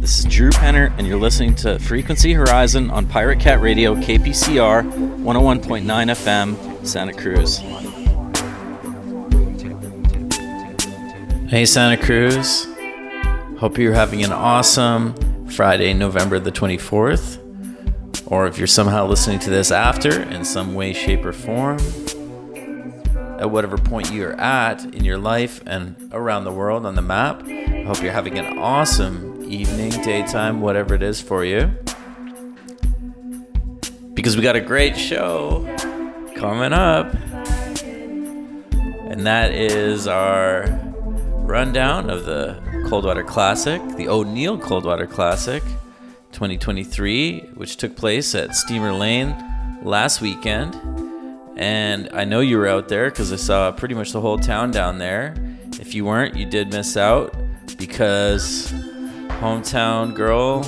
This is Drew Penner, and you're listening to Frequency Horizon on Pirate Cat Radio, KPCR 101.9 FM, Santa Cruz. Hey, Santa Cruz. Hope you're having an awesome Friday, November the 24th. Or if you're somehow listening to this after in some way, shape, or form, at whatever point you're at in your life and around the world on the map, I hope you're having an awesome evening, daytime, whatever it is for you. Because we got a great show coming up. And that is our rundown of the Coldwater Classic, the O'Neill Coldwater Classic 2023, which took place at Steamer Lane last weekend. And I know you were out there because I saw pretty much the whole town down there. If you weren't, you did miss out because hometown girl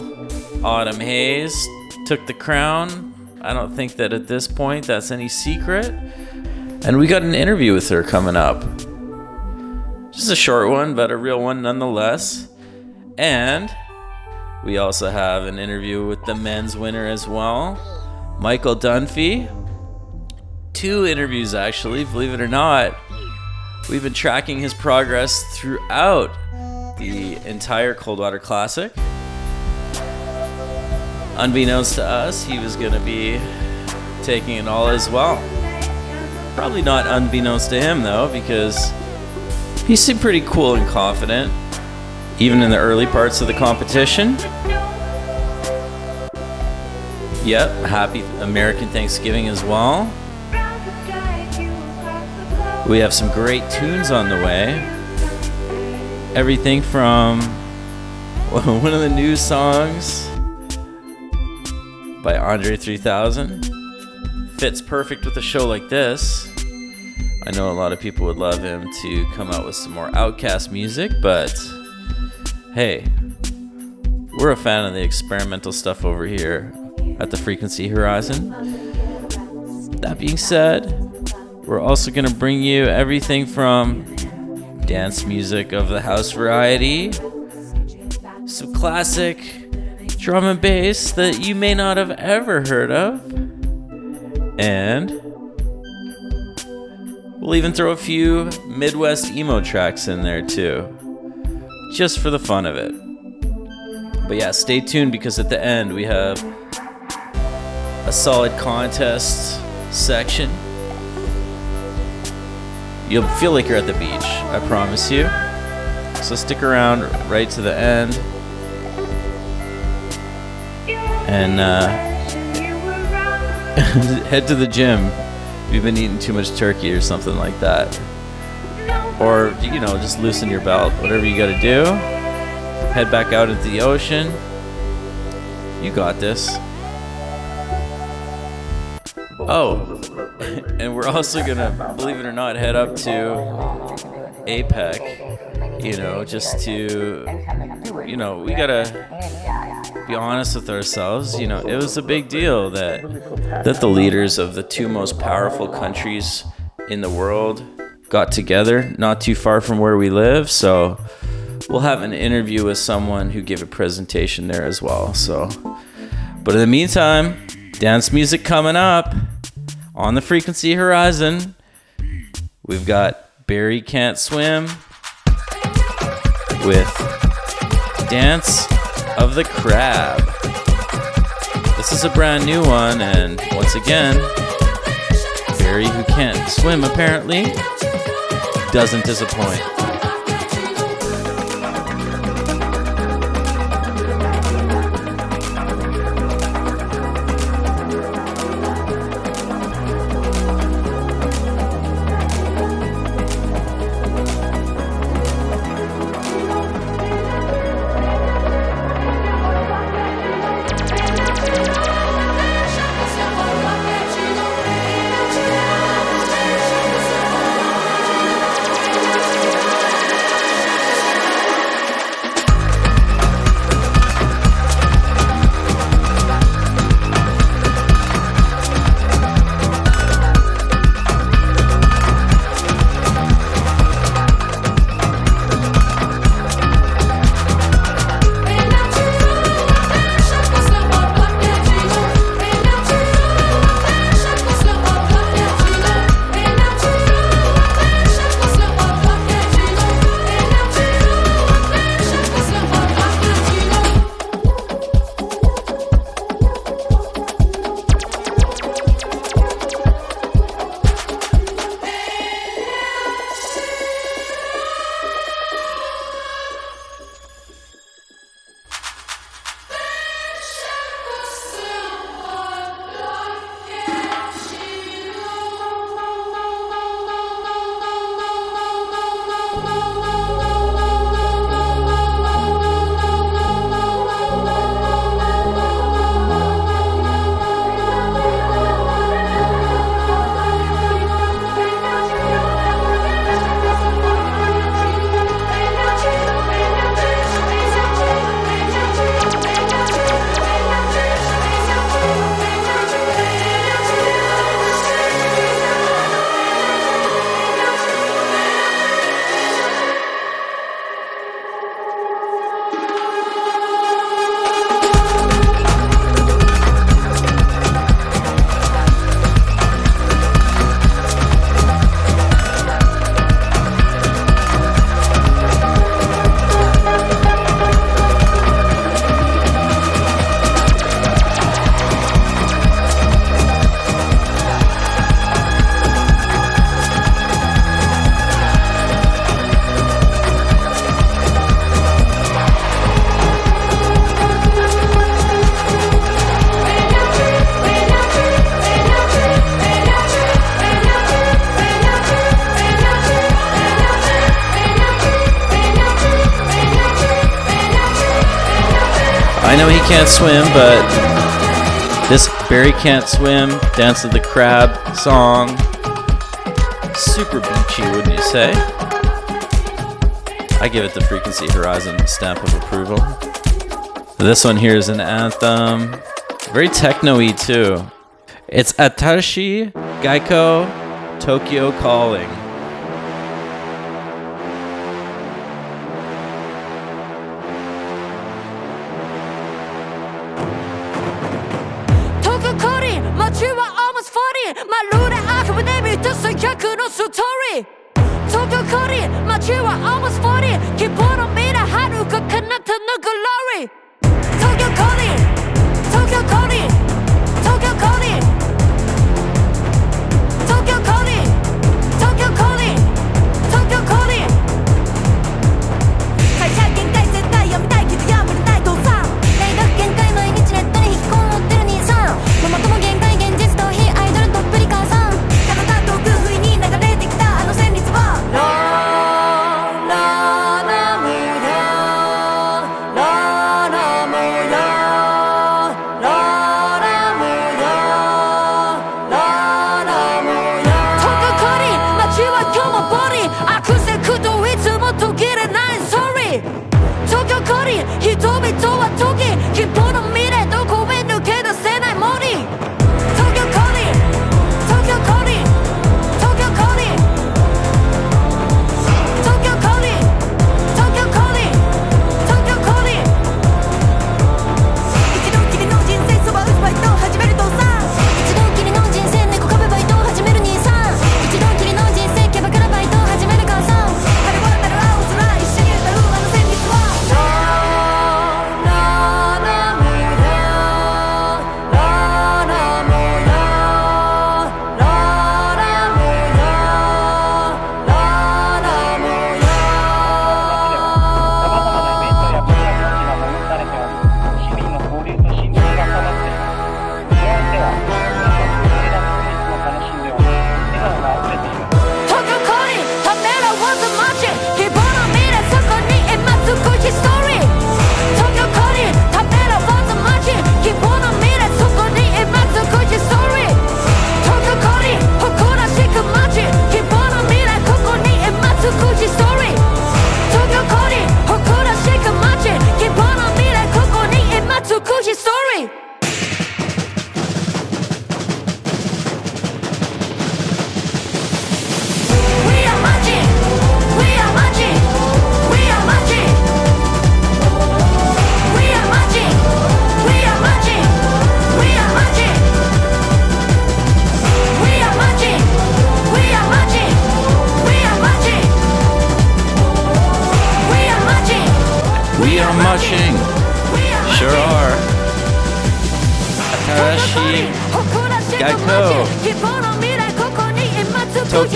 Autumn Hays took the crown. I don't think that at this point that's any secret. And we got an interview with her coming up. Just a short one, but a real one nonetheless. And we also have an interview with the men's winner as well, Michael Dunphy. Two interviews, actually, believe it or not. We've been tracking his progress throughout the entire Coldwater Classic. Unbeknownst to us, he was going to be taking it all as well. Probably not unbeknownst to him, though, because he seemed pretty cool and confident, even in the early parts of the competition. Yep, happy American Thanksgiving as well. We have some great tunes on the way. Everything from one of the new songs by Andre 3000 fits perfect with a show like this. I know a lot of people would love him to come out with some more OutKast music, but hey, we're a fan of the experimental stuff over here at the Frequency Horizon. That being said, we're also going to bring you everything from dance music of the house variety, some classic drum and bass that you may not have ever heard of, and we'll even throw a few Midwest emo tracks in there too, just for the fun of it. But yeah, stay tuned because at the end we have a solid contest section. You'll feel like you're at the beach, I promise you. So stick around right to the end. And uh, head to the gym. if You've been eating too much turkey or something like that. Or, you know, just loosen your belt, whatever you gotta do. Head back out into the ocean. You got this. Oh, and we're also gonna, believe it or not, head up to APEC. You know, just to, you know, we gotta be honest with ourselves. You know, it was a big deal that that the leaders of the two most powerful countries in the world got together, not too far from where we live. So we'll have an interview with someone who gave a presentation there as well. So, but in the meantime, dance music coming up on the frequency horizon. We've got Barry Can't Swim with Dance of the Crab. This is a brand new one, and once again, Barry, who can't swim apparently, doesn't disappoint. can't swim, but this Barry Can't Swim, Dance of the Crab song. Super beachy, wouldn't you say? I give it the Frequency Horizon stamp of approval. This one here is an anthem. Very techno y, too. It's Atarashii Gakko Tokyo Calling. くのストーリー遠く来り街は almost 40希望のみな遥か彼方のグローリー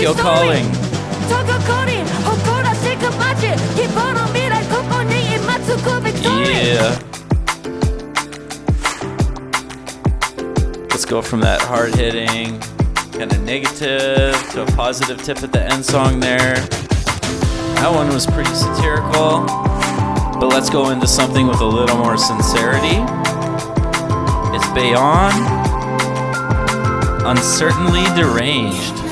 your calling. Yeah. Let's go from that hard hitting, kind of negative, to a positive tip at the end song there. That one was pretty satirical, but let's go into something with a little more sincerity. It's Bayon, uncertainly deranged.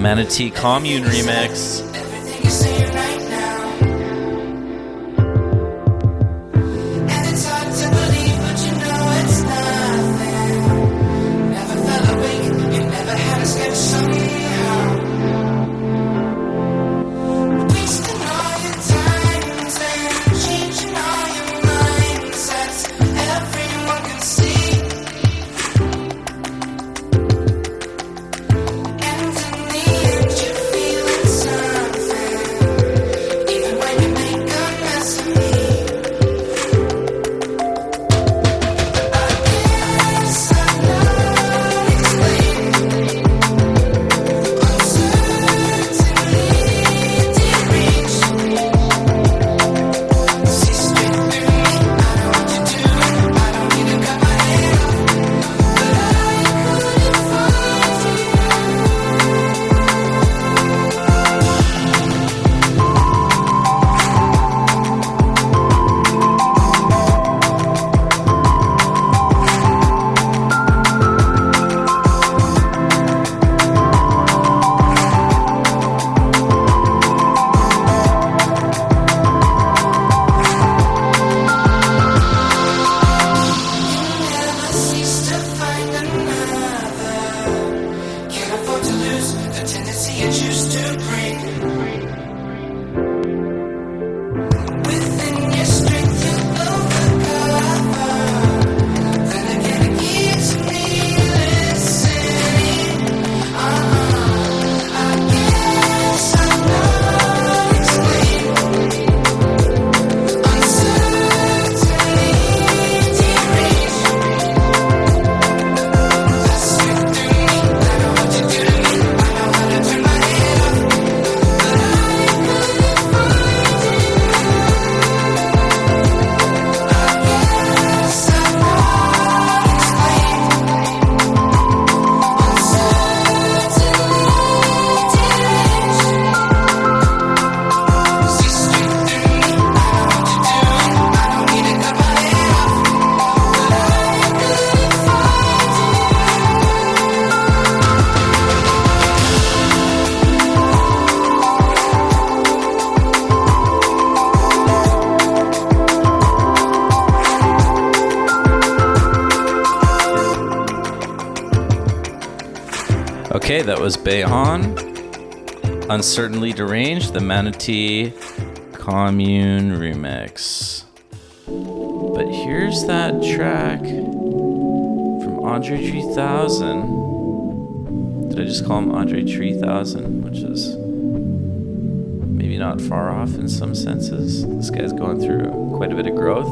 Manatee Commune remix. That was Bayhan. Uncertainly Deranged, the Manatee Commune remix. But here's that track from Andre 3000. Did I just call him Andre 3000? Which is maybe not far off in some senses. This guy's going through quite a bit of growth.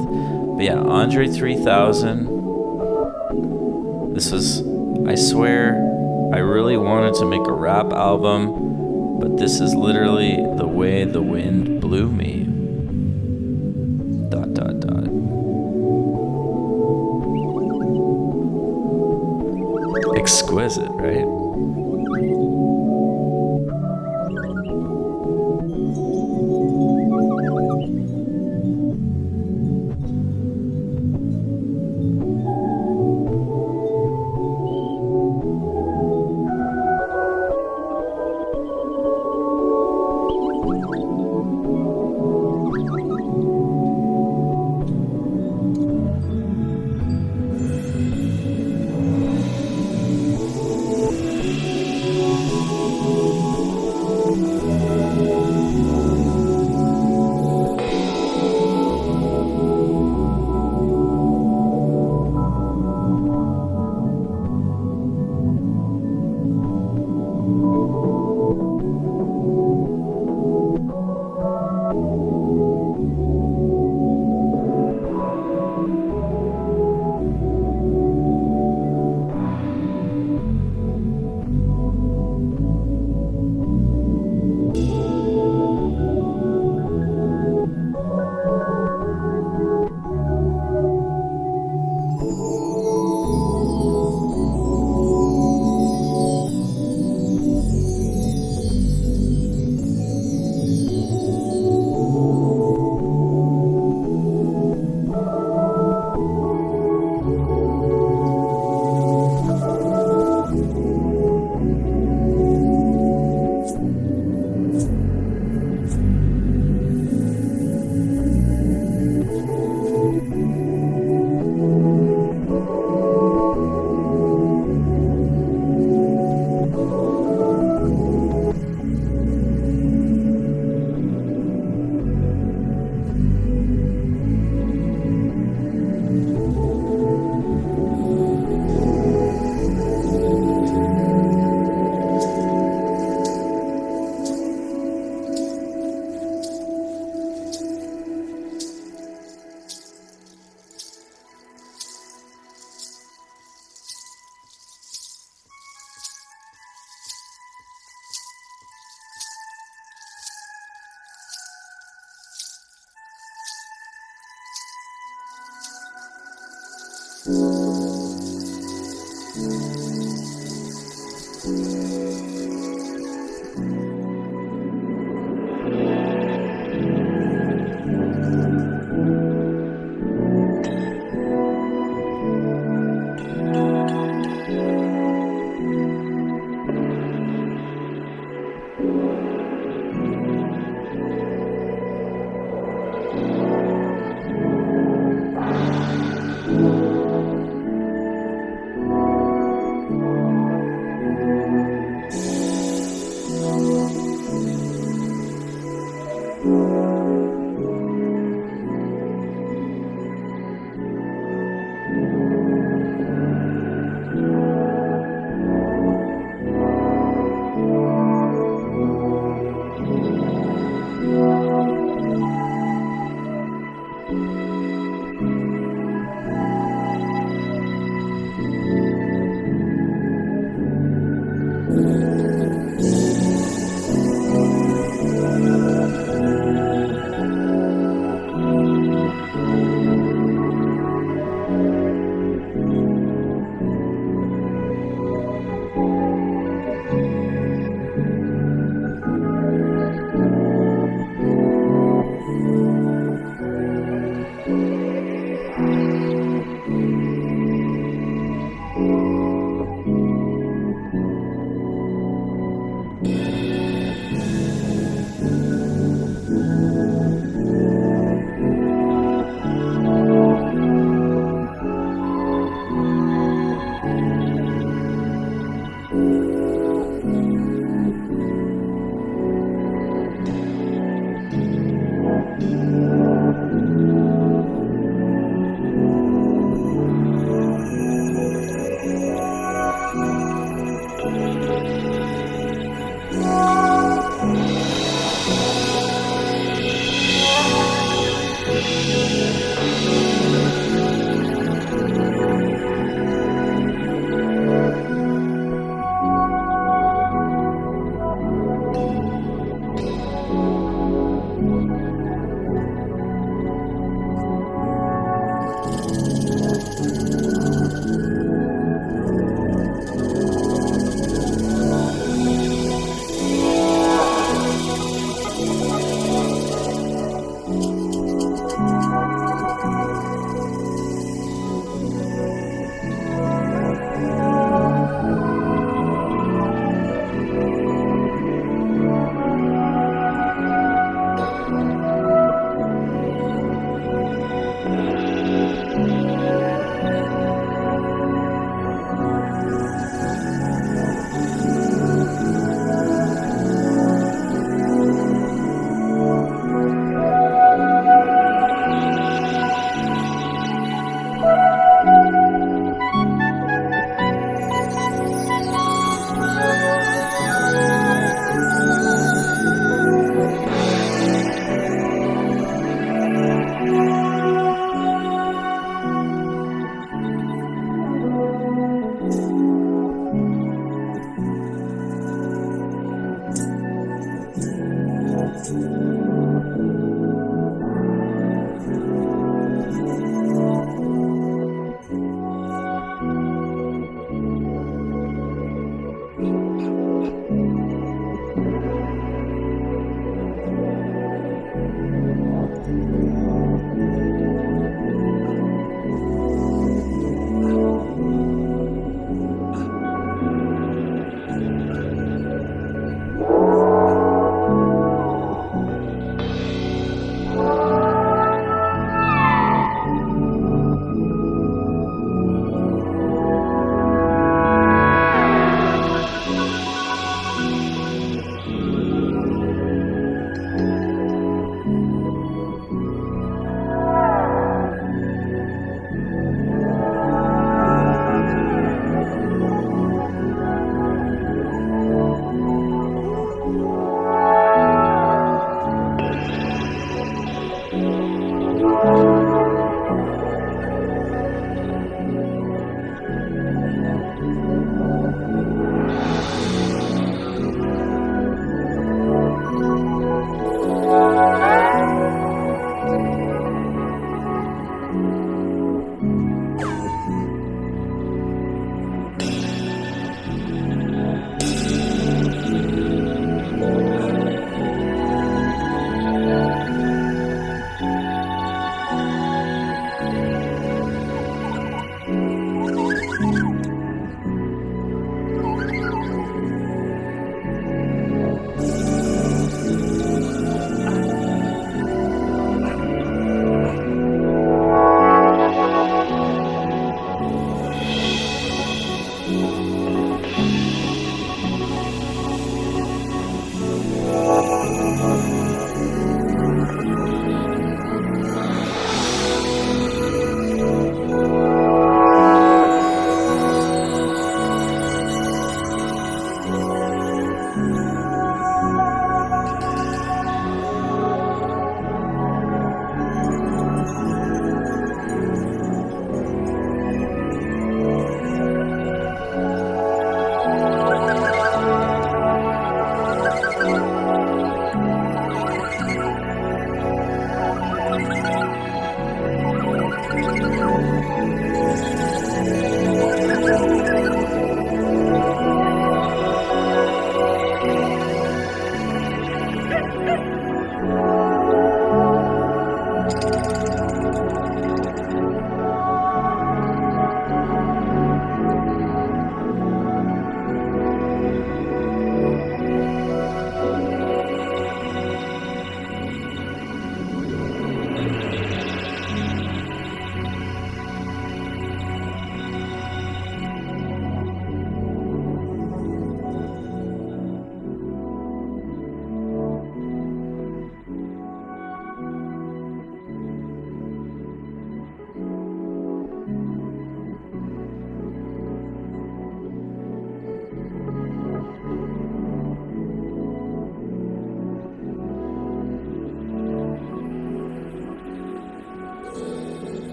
But yeah, Andre 3000. This was, I swear, I really wanted to make a rap album, but this is literally the way the wind blew me.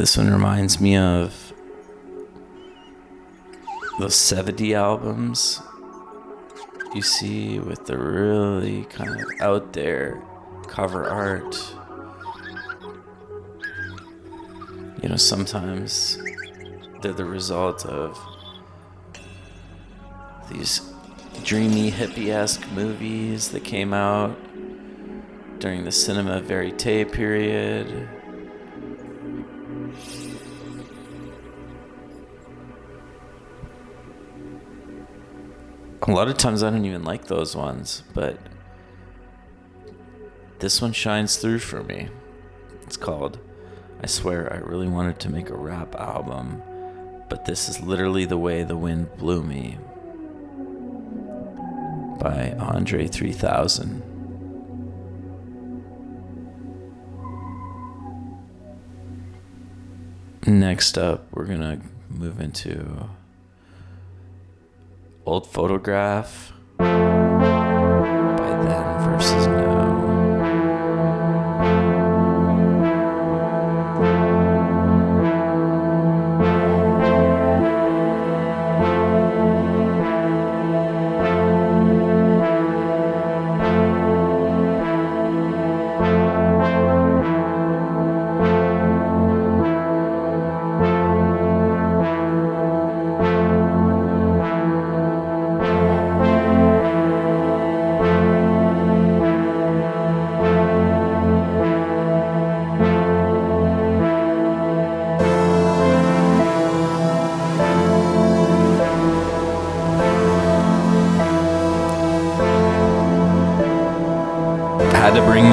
This one reminds me of those 70 albums you see with the really kind of out there cover art. You know, sometimes they're the result of these dreamy hippie-esque movies that came out during the cinema verite period. A lot of times I don't even like those ones, but this one shines through for me. It's called I swear I really wanted to make a rap album, but this is literally the way the wind blew me by Andre 3000. Next up, we're gonna move into old photograph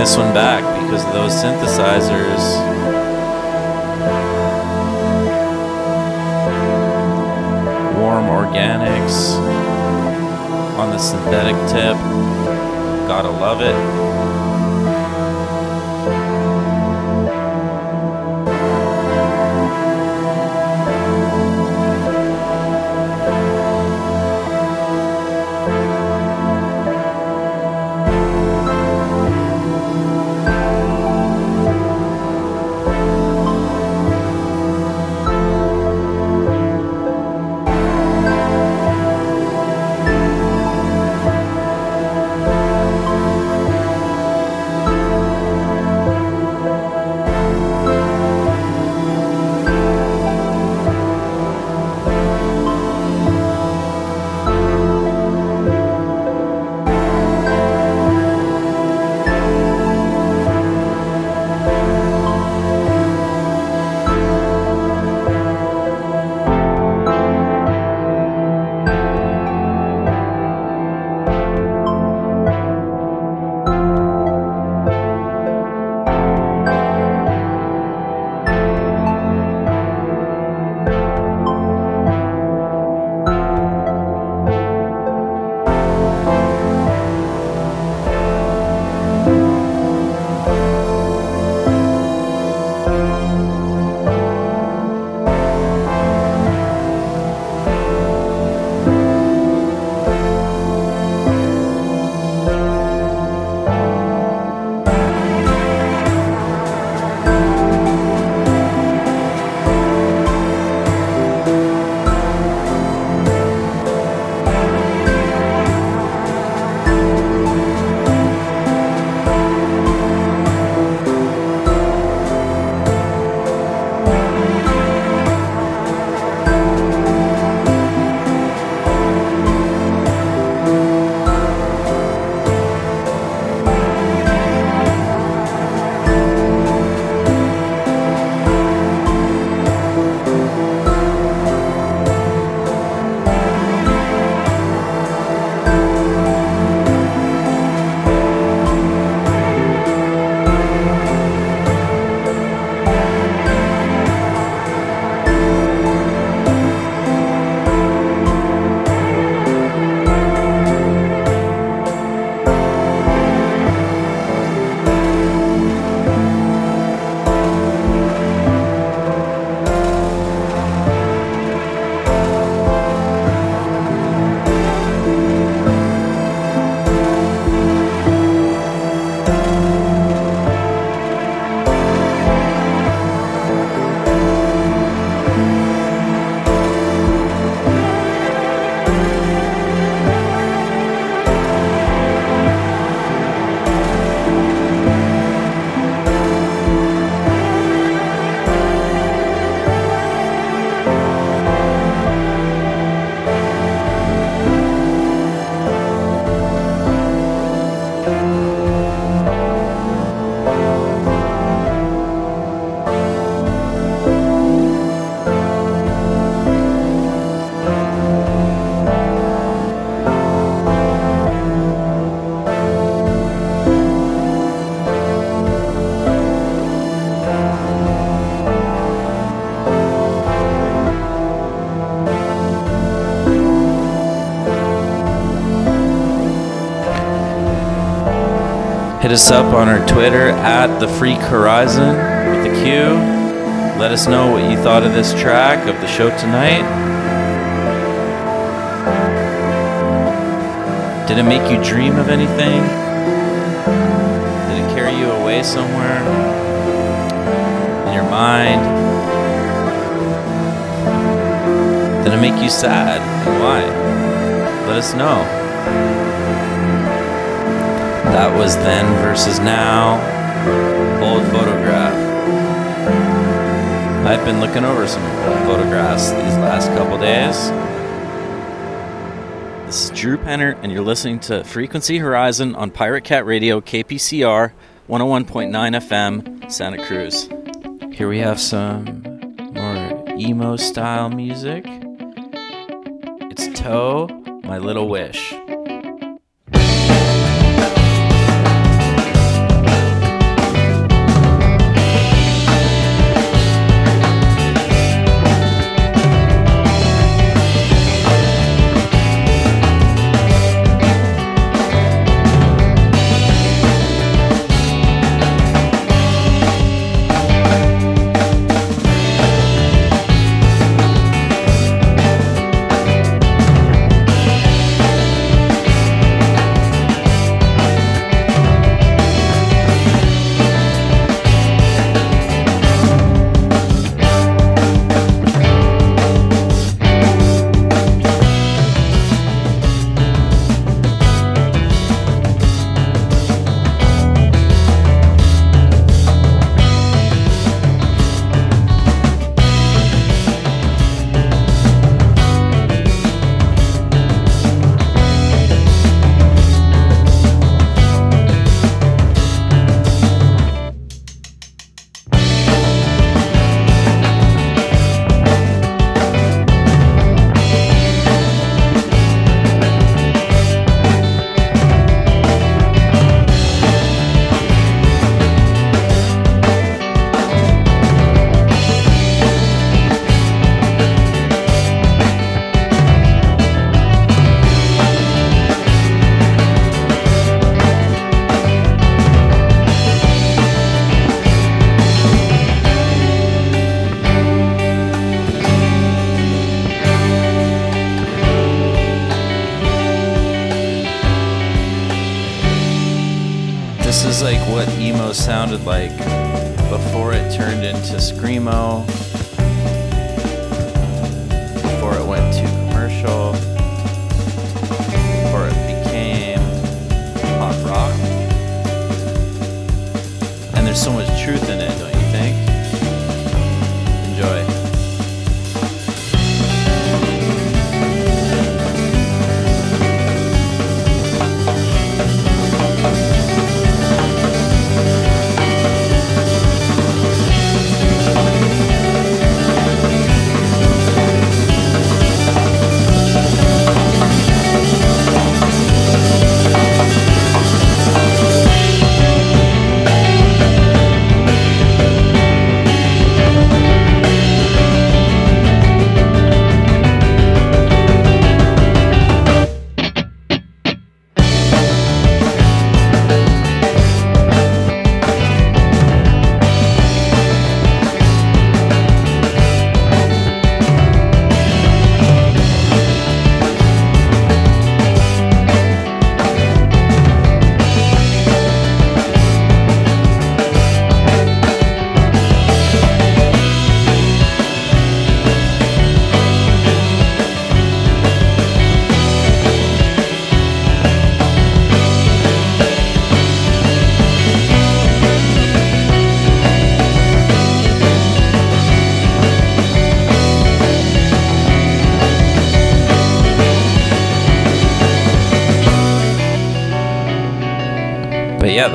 this one back because those synthesizers. Warm organics on the synthetic tip. Gotta love it. Hit us up on our Twitter at the Freak Horizon with the Q. Let us know what you thought of this track of the show tonight. Did it make you dream of anything? Did it carry you away somewhere in your mind? Did it make you sad and why? Let us know. That was then versus now. Old photograph. I've been looking over some old photographs these last couple days. This is Drew Penner, and you're listening to Frequency Horizon on Pirate Cat Radio, KPCR 101.9 FM, Santa Cruz. Here we have some more emo style music. It's Toe, My Little Wish.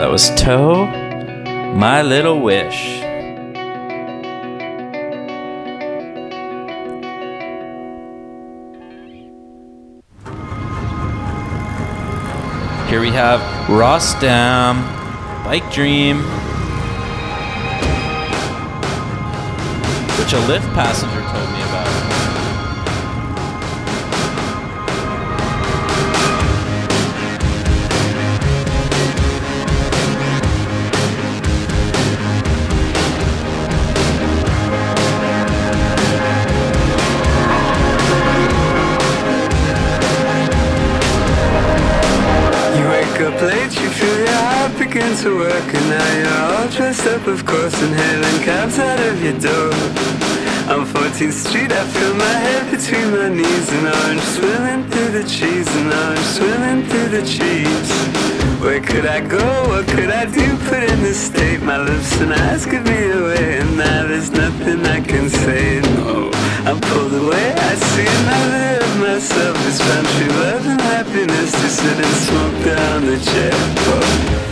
That was Toe, My Little Wish. Here we have Rostam, Bike Dream, which a Lyft passenger told to work And now you're all dressed up, of course And hailing cabs out of your door. On 14th Street, I feel my head between my knees And orange swimming through the trees And orange swimming through the trees Where could I go, what could I do? Put in this state, my lips and eyes give be away And now there's nothing I can say, no. I'm pulled away, I see another of myself. Who's found true love and happiness To sit and smoke down the chair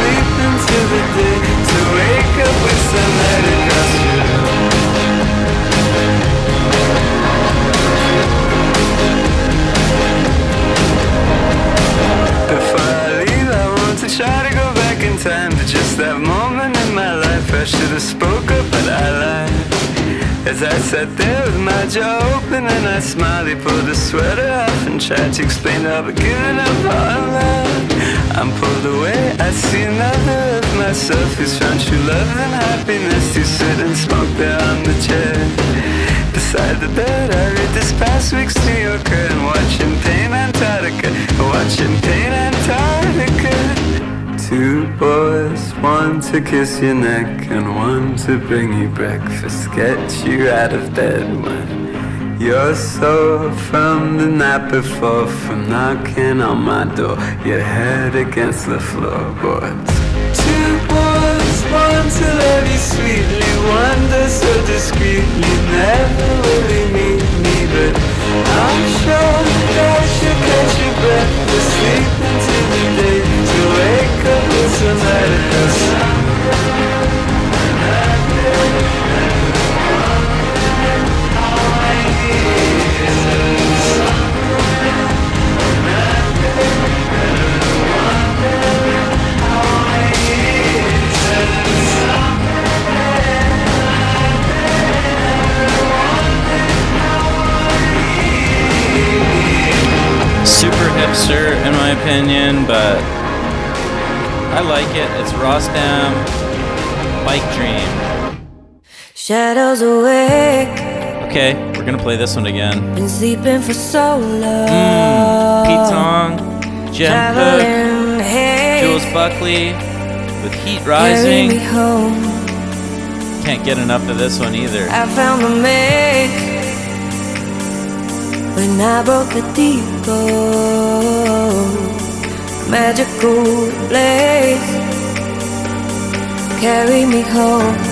sleep into the day To wake up with Before I leave, I want to try to go back in time to just that moment in my life. I should have spoke up, but I lied. As I sat there with my jaw open and I smiled, pulled the sweater off and tried to explain how I'd given up on love. I'm pulled away, I see another of myself who's found true love and happiness to sit and smoke there on the chair. Beside the bed, I read this past week's New Yorker and watch him paint Antarctica. Watch him paint Antarctica. Two boys, one to kiss your neck and one to bring you breakfast. Get you out of bed when you're sore from the night before, from knocking on my door. Your head against the floorboards. Two boys, one to love you sweetly, one does so discreetly. Never he meet me, but I'm sure that you'll catch your breath to sleep into the day to wake up with sunlight across. Hipster, in my opinion, but I like it. It's Rostam Bike Dream. Shadows awake, Okay, we're gonna play this one again. been sleeping for so long. Mm, Pete Tong, Traveling, hey, Jules Buckley with Heat Rising. Can't get enough of this one either. I found the make when I broke the depot. Magical place. carry me home.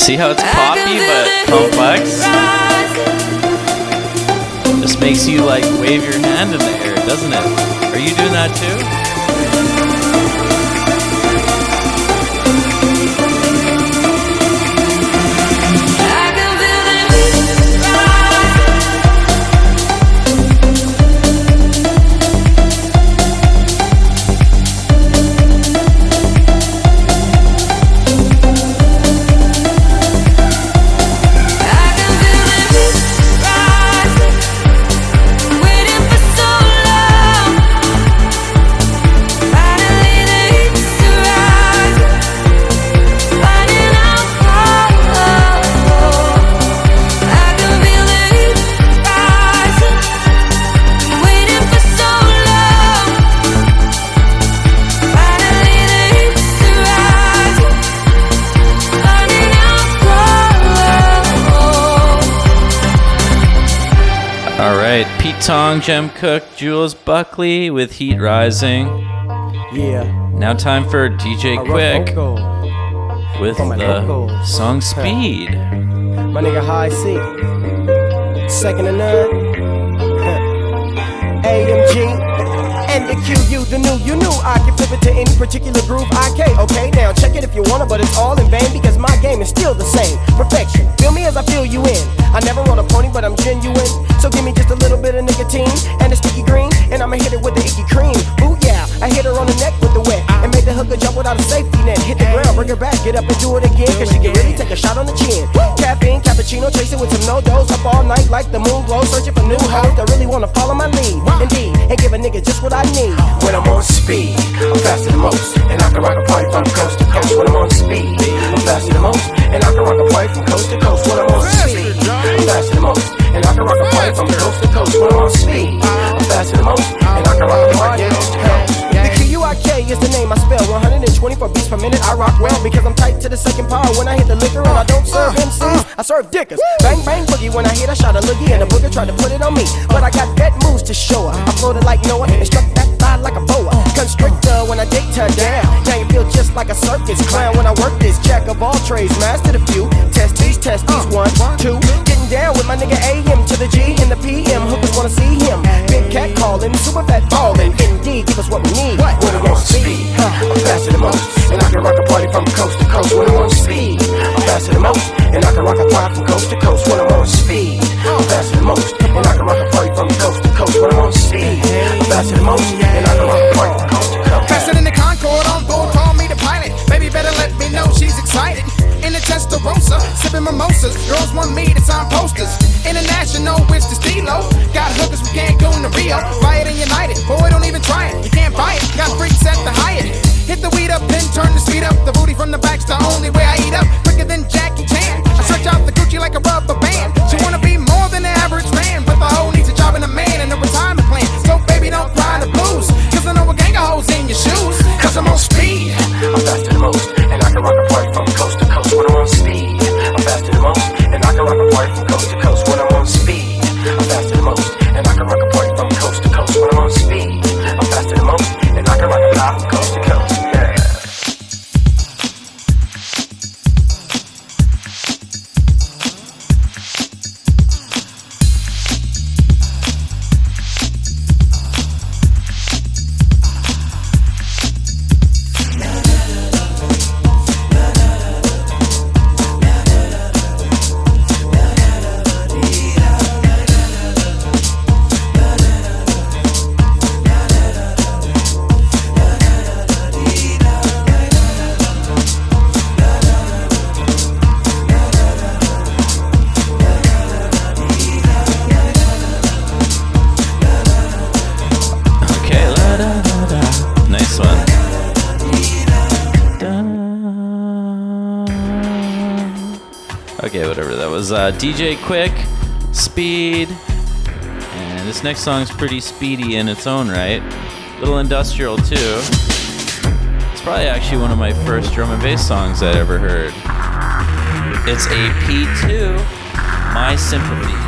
See how it's poppy but complex? Just makes you like wave your hand in the air, doesn't it? Are you doing that too? Tong, Jem Cooke, Jules Buckley with Heat Rising. Yeah. Now time for DJ Quik with the song Speed. My nigga Hi-C. Second to none. AMG. And QU, the new, you knew I can flip it to any particular groove. IK, okay, now check it if you wanna, but it's all in vain because my game is still the same. Perfection. Feel me as I feel you in. I never wrote a pony, but I'm genuine. So give me just a little bit of nicotine and a sticky green, and I'ma hit it with the icky cream. Ooh yeah, I hit her on the neck with the wet make the hooker jump without a safety net. Hit the ground, bring her back, get up and do it again, cause she can really take a shot on the chin. Caffeine, cappuccino, chase it with some no dose. Up all night like the moon glow, searching for new hoes that really wanna follow my lead. Indeed, and give a nigga just what I need. When I'm on speed, I'm faster than most, and I can rock a party from coast to coast. When I'm on speed, I'm faster than most, and I can rock a party from coast to coast. When I'm on speed, I'm faster than most, and I can rock a party from coast to coast. When I'm on speed, I'm faster than most, and I can rock a party from coast to coast. The Q-U-I-K is the name I spell. 124 beats per minute, I rock well Because I'm tight to the second power. When I hit the liquor And I don't serve uh, MCs, uh. I serve dickers. Bang bang boogie. When I hit I shot a loogie And a booger tried to put it on me. But I got that moves to show her. I floated like Noah and struck that thigh like a boa. Constrictor when I dick her down. Now you feel just like a circus clown. When I work this jack of all trades, master the few. Test these, test these, uh, one, two. Getting down with my nigga AM to the G and the PM Hookers wanna see him. Big cat calling, super fat ballin' Indeed, give us what we need. When I'm speed, I'm faster than most, and I can rock a party from coast to coast. When I'm on speed, I'm faster than most, and I can rock a party from coast to coast. When I'm on speed, I'm faster than most, and I can rock a party from coast to coast. When I'm on speed, I'm faster than most, and I can rock a party from coast to coast. Faster than the Concorde on board, Baby, better let me know she's excited. In the Testarossa, sipping mimosas. Girls want me to sign posters. International, with the stilo. Got hookers from Cancun to Rio. Riot and United, boy, don't even try it. You can't buy it. Got freaks at the Hyatt. Hit the weed up, then turn the speed up. The booty from the back's the only way I eat up. Quicker than Jackie Chan. I stretch out the Gucci like a rubber band. She wanna be more than an average man, but the hoe needs a job and a man and a retirement plan. So baby, don't cry the blues, cause I know a gang of hoes in your shoes. Cause I'm on most, and I can rock a Uh, DJ Quik, Speed. And this next song's pretty speedy in its own right. Little industrial too. It's probably actually one of my first drum and bass songs I ever heard. It's a P2, My Sympathies.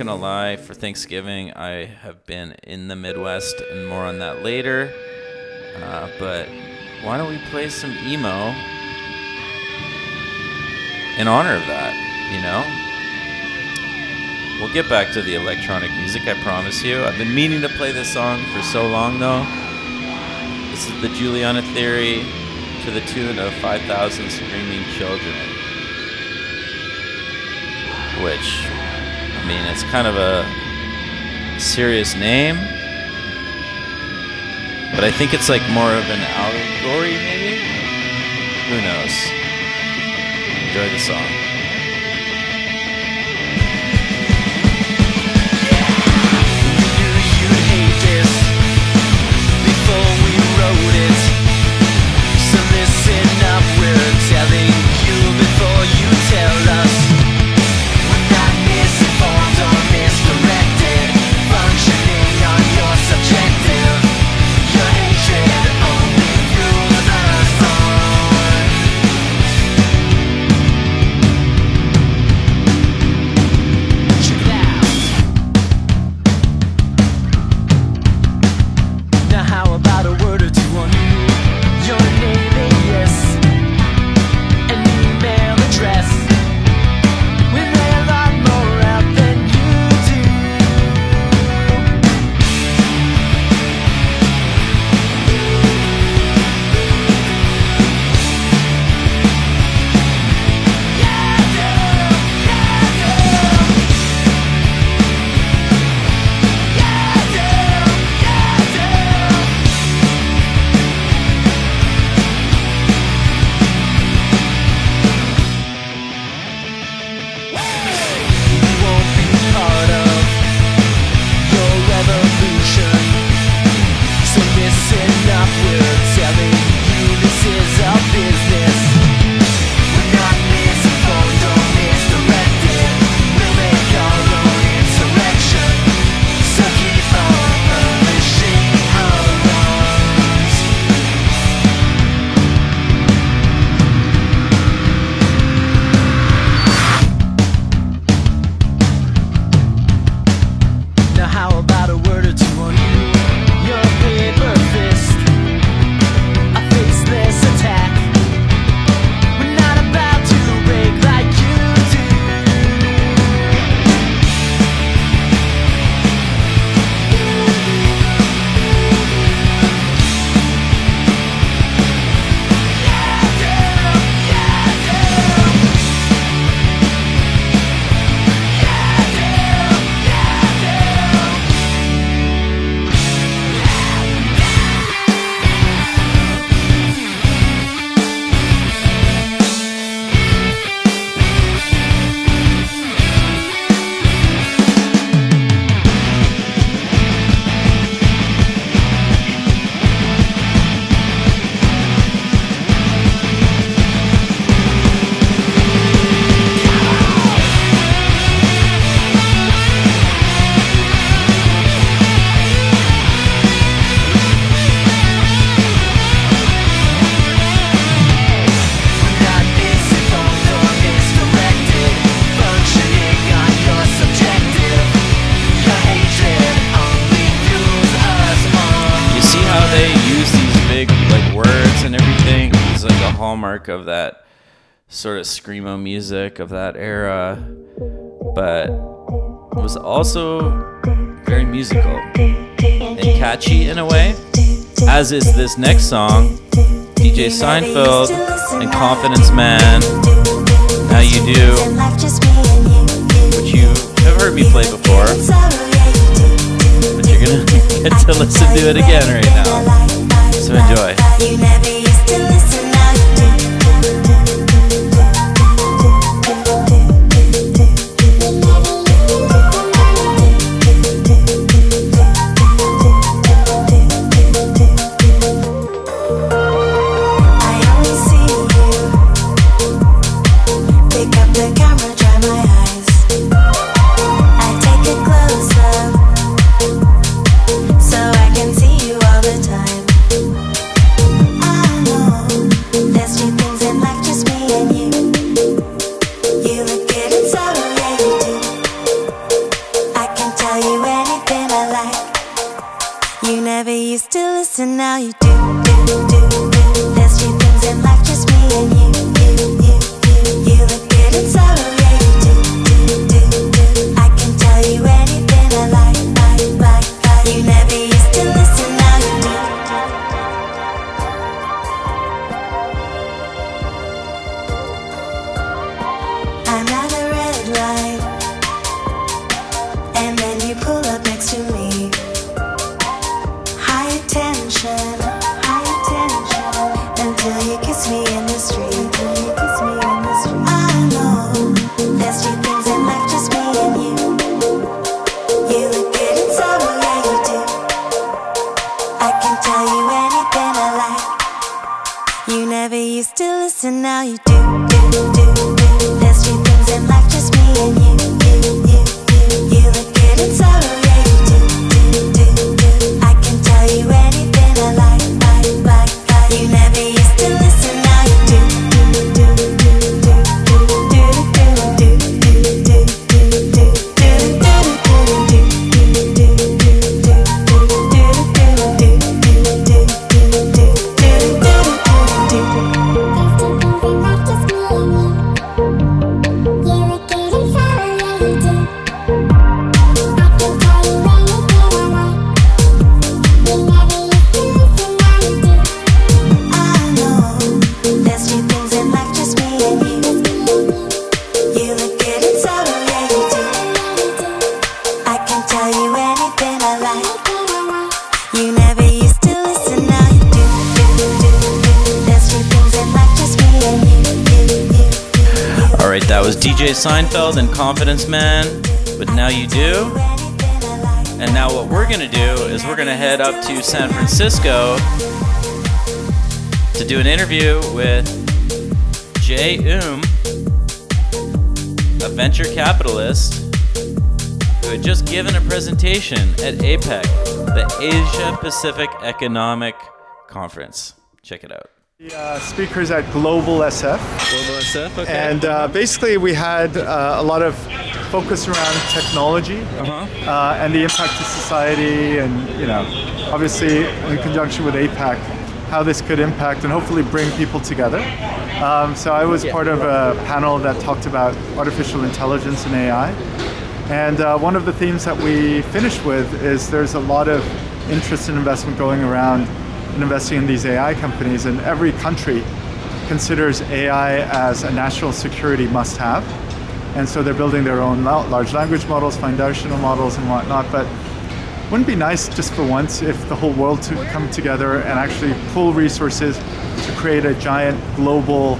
Gonna lie, for Thanksgiving, I have been in the Midwest, and more on that later. Uh, but why don't we play some emo in honor of that, you know? We'll get back to the electronic music, I promise you. I've been meaning to play this song for so long, though. This is the Juliana Theory to the tune of 5,000 Screaming Children. Which, mean, it's kind of a serious name. But I think it's like more of an allegory, maybe? Who knows? Enjoy the song. Sort of screamo music of that era, but it was also very musical and catchy in a way. As is this next song, DJ Seinfeld and Confidence Man. Now you do, which you have heard me play before, but you're gonna get to listen to it again right now. So enjoy. Seinfeld and Confidence Man, but now you do. And now what we're gonna do is we're gonna head up to San Francisco to do an interview with Jay Um, a venture capitalist who had just given a presentation at APEC, the Asia Pacific Economic Conference. Check it out. The uh, speakers at Global SF. Global SF, okay. And uh, basically, we had uh, a lot of focus around technology uh, and the impact to society, and you know, obviously in conjunction with APEC, how this could impact and hopefully bring people together. Um, so I was part of a panel that talked about artificial intelligence and AI. And uh, one of the themes that we finished with is there's a lot of interest and investment going around in investing in these AI companies, and every country considers AI as a national security must have. And so they're building their own large language models, foundational models, and whatnot. But wouldn't it be nice just for once if the whole world to come together and actually pool resources to create a giant global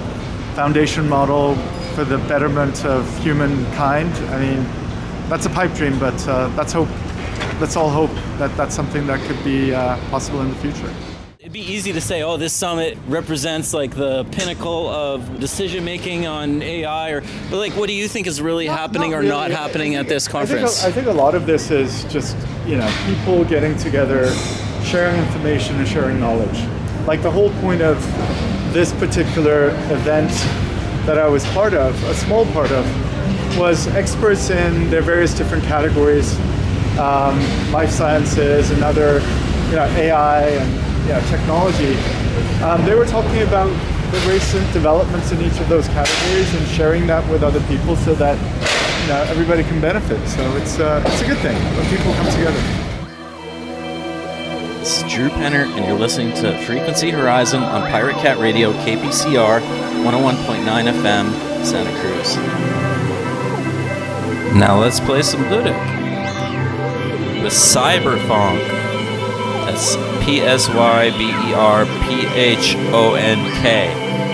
foundation model for the betterment of humankind? I mean, that's a pipe dream, but uh, let's hope, let's all hope that that's something that could be uh, possible in the future. It'd be easy to say, oh, this summit represents like the pinnacle of decision making on AI, or but like, what do you think is really happening or really. not happening at this I think, conference? a, I think a lot of this is just you know people getting together, sharing information and sharing knowledge. Like the whole point of this particular event that I was part of, a small part of, was experts in their various different categories, um, life sciences and other, you know, AI and yeah, technology. Um, they were talking about the recent developments in each of those categories and sharing that with other people so that you know everybody can benefit. So it's uh, it's a good thing when people come together. This is Drew Penner, and you're listening to Frequency Horizon on Pirate Cat Radio, KPCR 101.9 FM, Santa Cruz. Now let's play some Ludic with Cyberphonk. That's P S Y B E R P H O N K.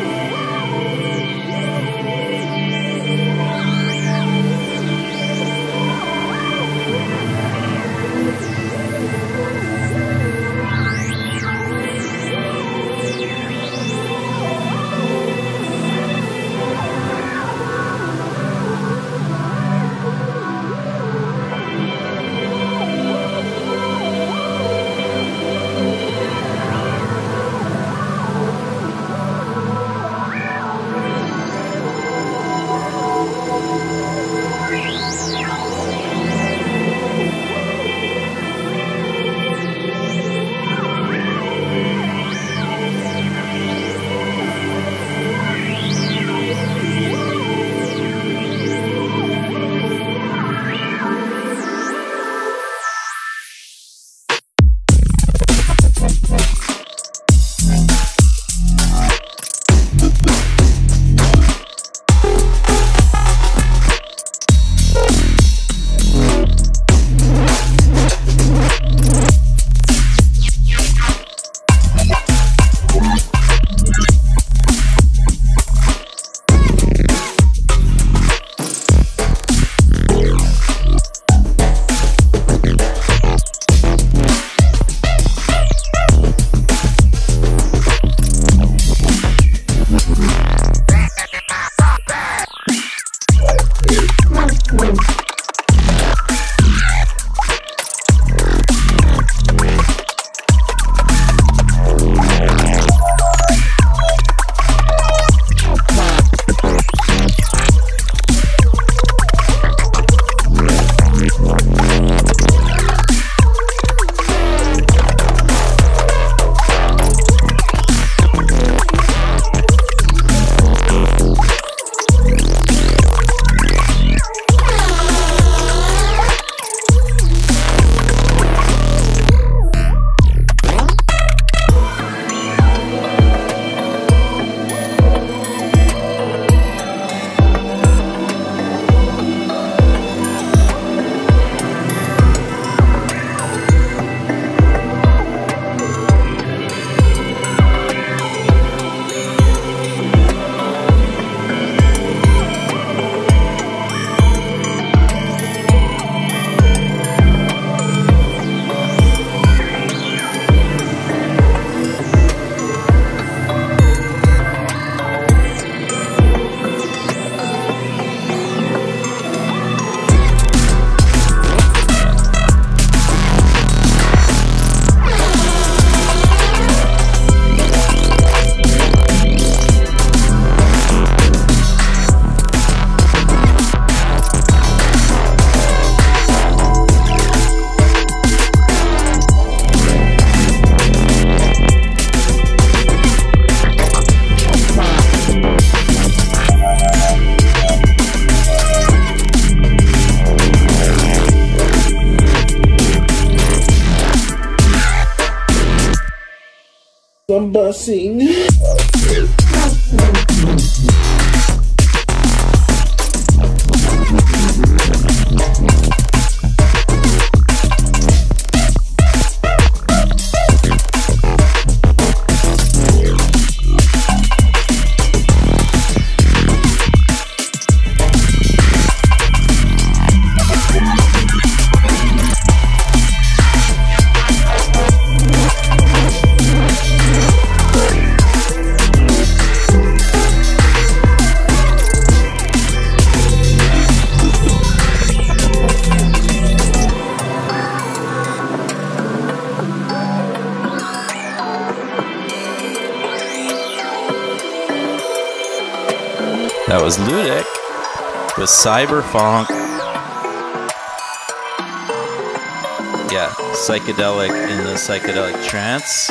I'm with Cyberfunk. Yeah, psychedelic in the psychedelic trance.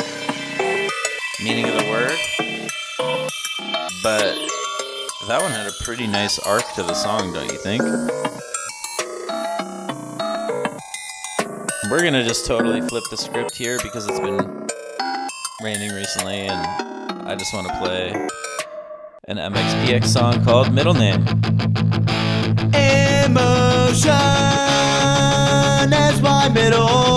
meaning of the word. But that one had a pretty nice arc to the song, don't you think? We're gonna just totally flip the script here because it's been raining recently and I just want to play an MXPX song called Middle Name. Emotion is my middle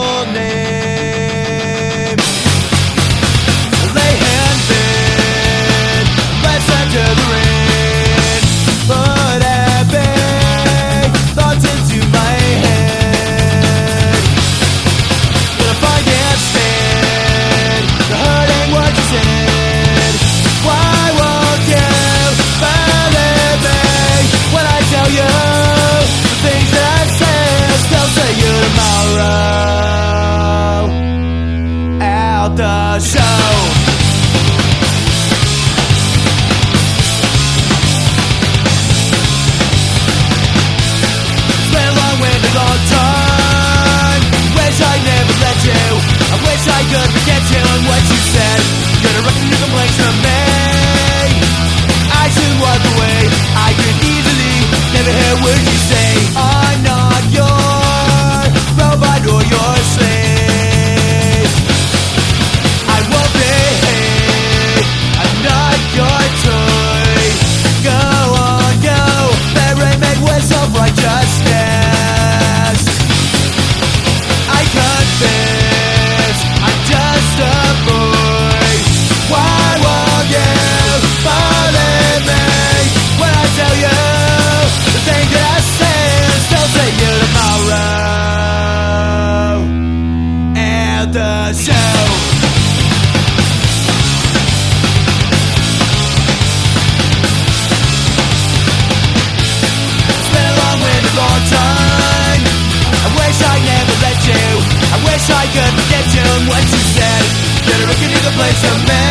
what you said. Better reckon you can play to me.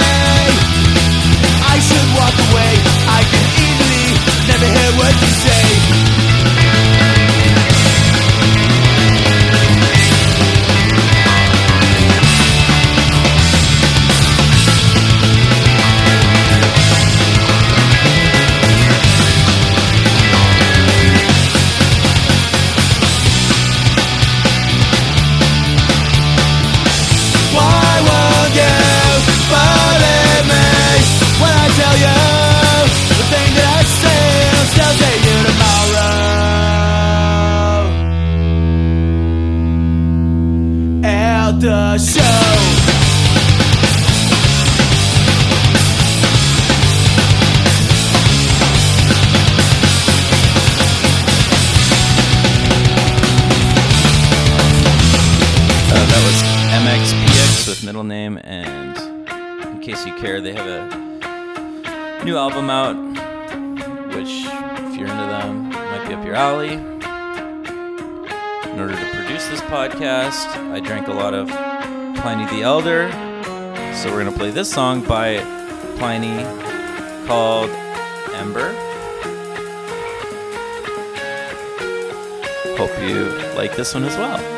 I should walk away. I can easily never hear what you say. I drank a lot of Pliny the Elder, so we're gonna play this song by Pliny called Ember. Hope you like this one as well.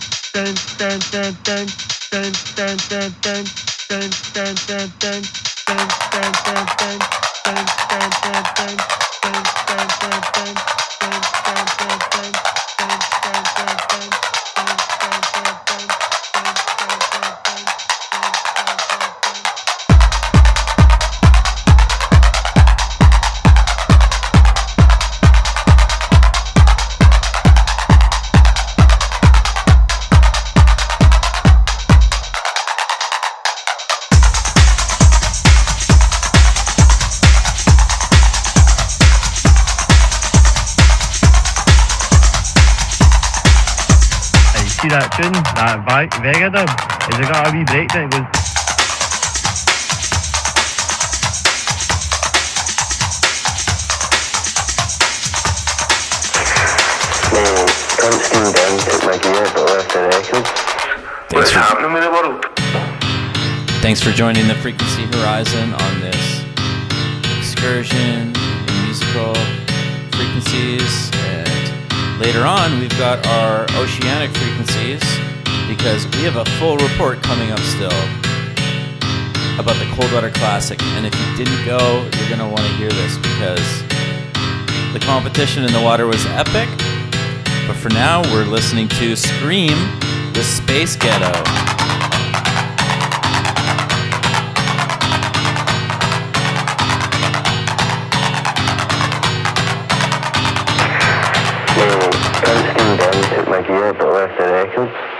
see that tune, that Vi- Vega dub? Is it got a wee breakdown? It goes Man, cunt Steam down took my gear but left the record. What's happening with the world? Thanks for joining the Frequency Horizon on this excursion in musical frequencies. Later on, we've got our oceanic frequencies because we have a full report coming up still about the Coldwater Classic. And if you didn't go, you're going to want to hear this because the competition in the water was epic. But for now, we're listening to Scream the Space Ghetto. Well, Princeton then took my gear but left the records.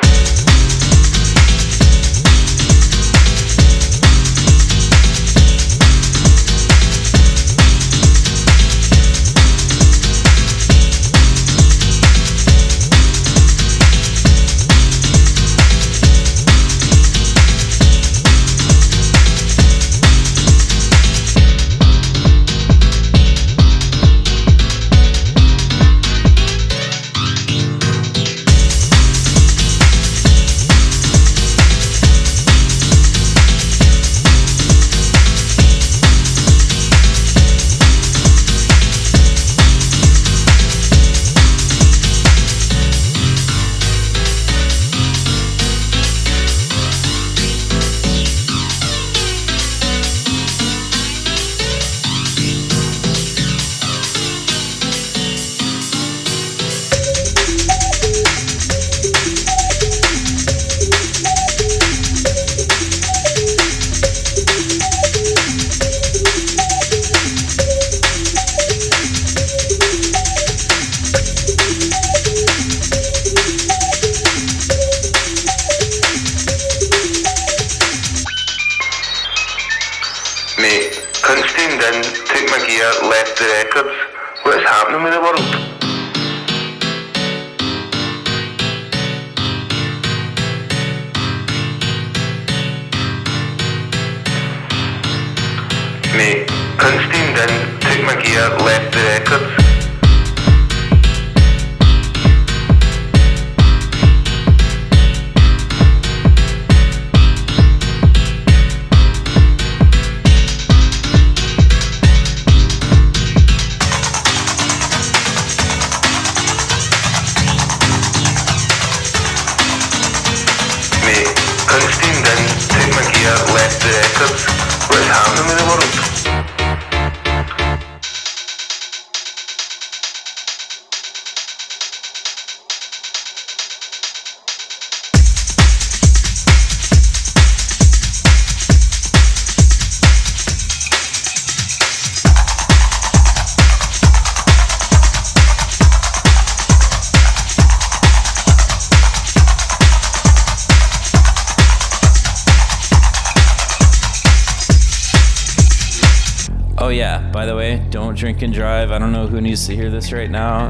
Don't know who needs to hear this right now.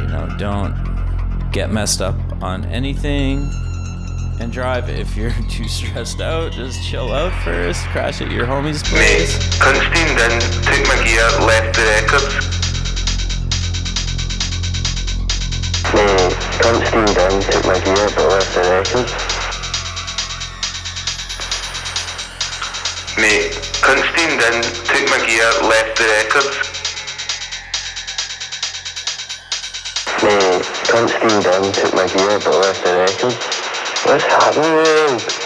You know, don't get messed up on anything and drive. If you're too stressed out, just chill out first, crash at your homie's place. Then took my gear, left the records. Mate, Princeton then took my gear but left the records. Mate, Princeton then took my gear, left the records. Mate, Princeton then took my gear but left the records. What's happening?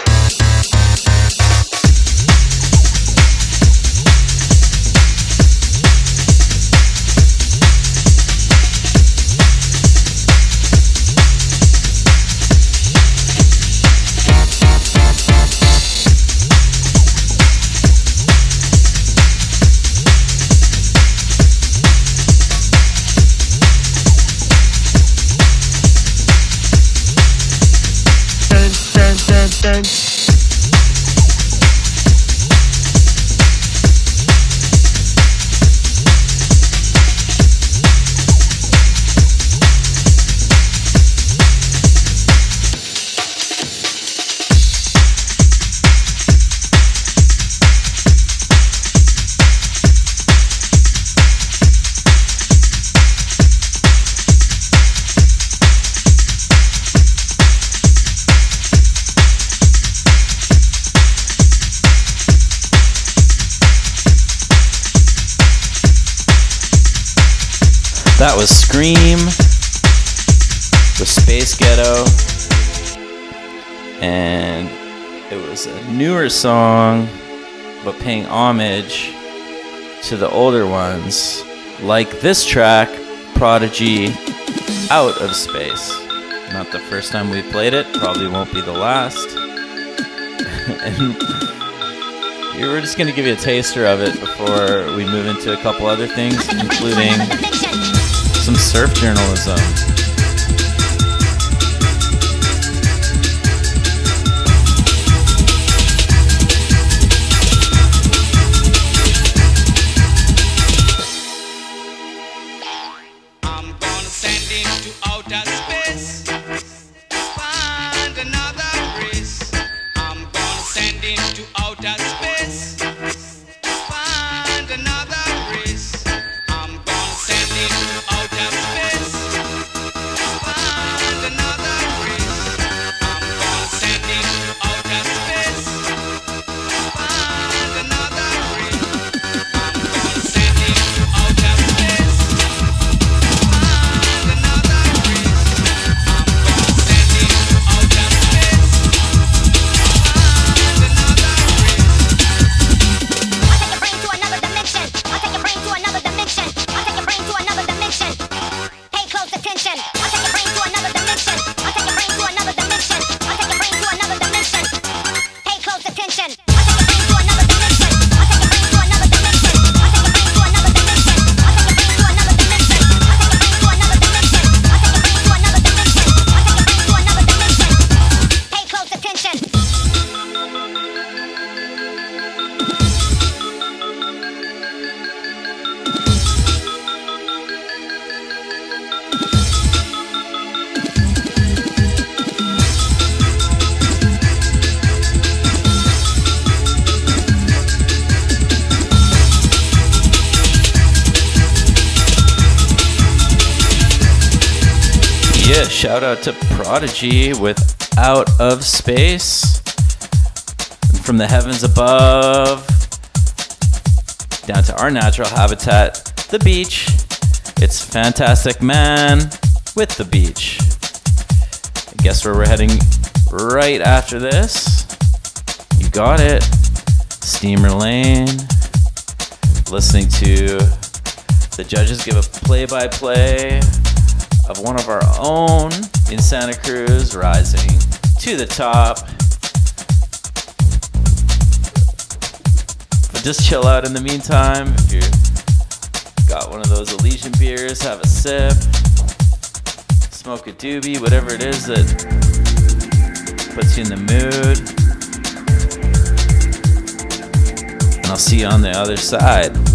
Homage to the older ones, like this track, Prodigy, Out of Space. Not the first time we've played it, probably won't be the last. and we were just gonna give you a taster of it before we move into a couple other things, including some surf journalism. Shout out to Prodigy with Out of Space. From the heavens above down to our natural habitat, the beach. It's Fantastic Man with the beach. I Guess where we're heading right after this? You got it. Steamer Lane. Listening to the judges give a play by play of one of our own in Santa Cruz rising to the top. But just chill out in the meantime. If you got one of those Elysian beers, have a sip, smoke a doobie, whatever it is that puts you in the mood. And I'll see you on the other side.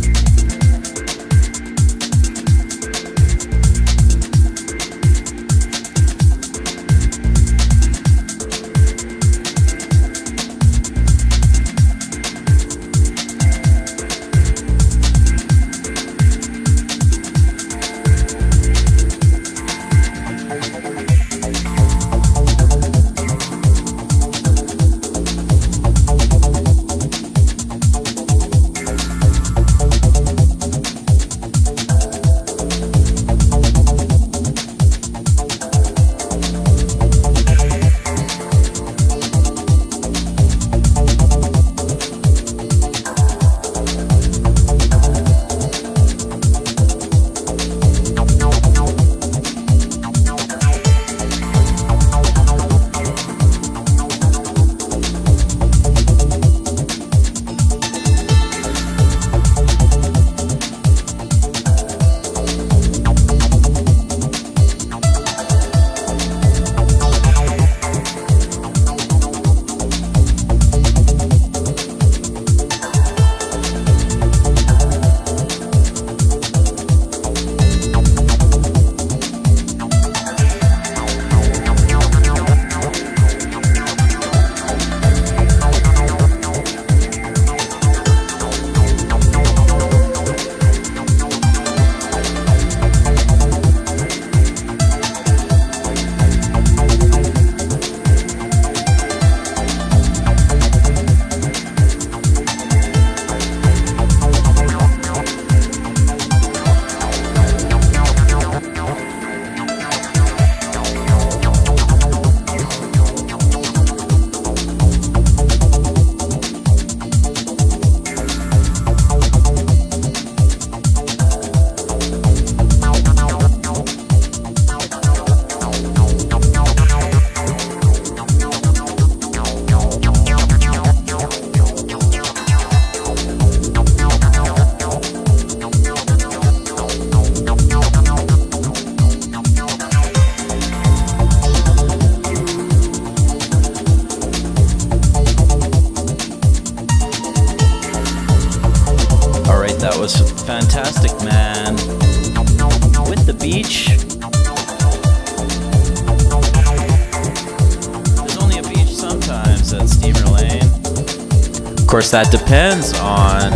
Course, that depends on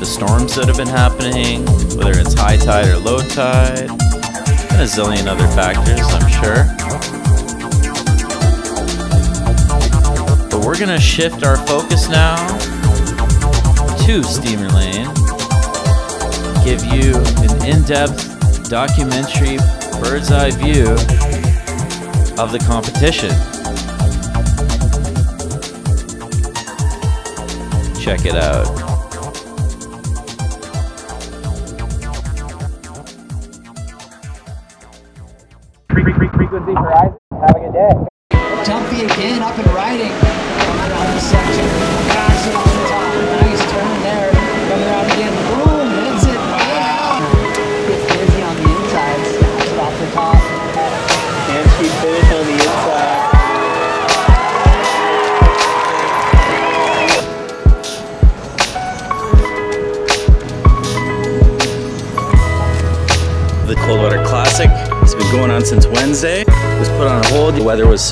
the storms that have been happening, whether it's high tide or low tide, and a zillion other factors, I'm sure. But we're gonna shift our focus now to Steamer Lane, give you an in depth documentary bird's eye view of the competition. Check it out.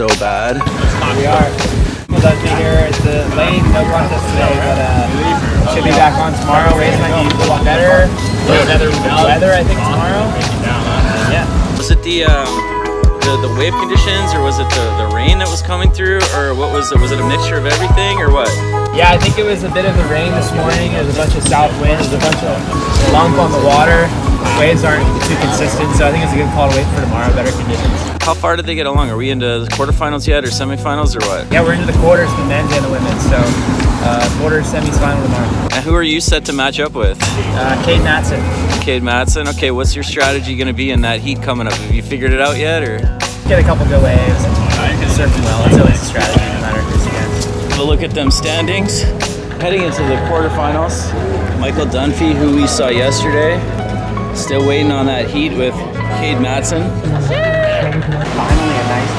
So bad. We are. Well, that's me here at the lane. No contest today, but uh, should be back on tomorrow. Race might be a lot better. Better weather, I think, tomorrow. Yeah. Was it the um, the, the wave conditions, or was it the, the rain that was coming through, or what was it? Was it a mixture of everything, or what? Yeah, I think it was a bit of the rain this morning. There's a bunch of south winds, there's a bunch of lump on the water. Waves aren't too consistent, so I think it's a good call to wait for tomorrow, better conditions. How far did they get along? Are we into the quarterfinals yet, or semifinals, or what? Yeah, we're into the quarters, the men's and the women's, so uh, quarters, semis, final tomorrow. And who are you set to match up with? Uh, Kate Matson. Cade Matson. Okay, what's your strategy going to be in that heat coming up? Have you figured it out yet, or? Get a couple good waves and surf them well. It's always a strategy, no matter who's against. A look at them standings. Heading into the quarterfinals, Michael Dunphy, who we saw yesterday, still waiting on that heat with Cade Matson.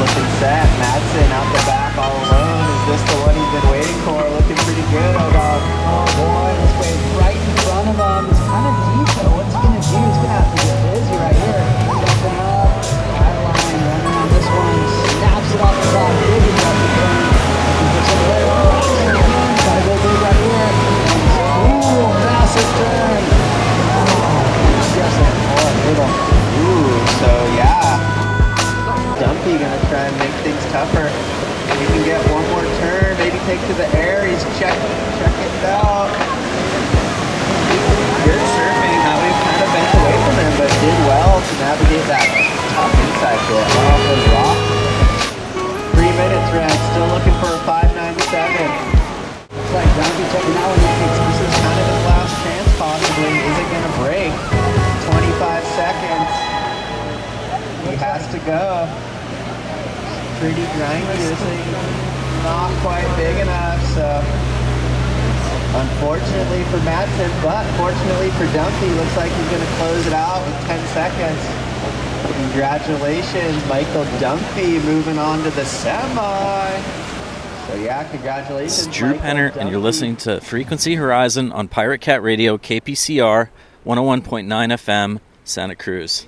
A looking set. Matson out the back all alone. Is this the one he's been waiting for? Looking pretty good, oh dog. Oh boy, this wave right in front of him. It's kind of deep though. What's he gonna do? He's gonna have to get busy right here. Jumping up. Adeline running on this one. Snaps it off the top. Looking for some way. Gotta go big right here. Ooh, massive turn. Oh, yes, Oh, middle. Ooh, so yeah. Dunphy gonna try and make things tougher. He can get one more turn, maybe take to the air. He's check, checking it out. Good surfing. How we've kind of bent away from him, but did well to navigate that top inside bit off the rock. Three minutes, Red. Still looking for a 597. Looks like taking that one. This is kind of his last chance, possibly. Is it gonna break? 25 seconds. Has to go. Pretty grindy. Not quite big enough, so unfortunately for Matson, but fortunately for Dunphy, looks like he's gonna close it out with 10 seconds. Congratulations, Michael Dunphy moving on to the semi. So yeah, congratulations. This is Drew Michael Penner, and you're listening to Frequency Horizon on Pirate Cat Radio, KPCR 101.9 FM, Santa Cruz.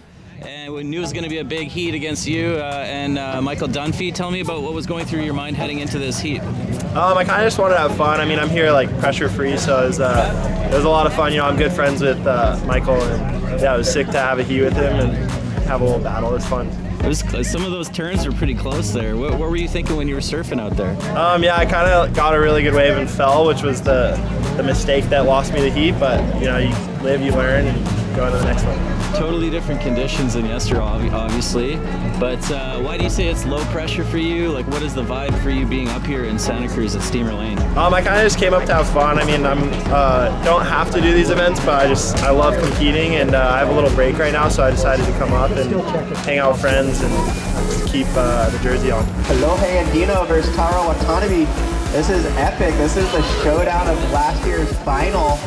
And knew it was going to be a big heat against you uh, and uh, Michael Dunphy. Tell me about what was going through your mind heading into this heat. Um, I kind of just wanted to have fun. I mean, I'm here like pressure free, so it was, uh, it was a lot of fun. You know, I'm good friends with uh, Michael, and yeah, it was sick to have a heat with him and have a little battle. It was fun. It was, some of those turns were pretty close there. What, what were you thinking when you were surfing out there? Um, yeah, I kind of got a really good wave and fell, which was the the mistake that lost me the heat. But you know, you live, you learn, and go into the next one. Totally different conditions than yesterday, obviously. But uh, why do you say it's low pressure for you? Like, what is the vibe for you being up here in Santa Cruz at Steamer Lane? Um, I kind of just came up to have fun. I mean, I'm uh, don't have to do these events, but I just I love competing, and uh, I have a little break right now, so I decided to come up and hang out with friends and keep uh, the jersey on. Kolohe Andino versus Taro Watanabe. This is epic. This is the showdown of last year's final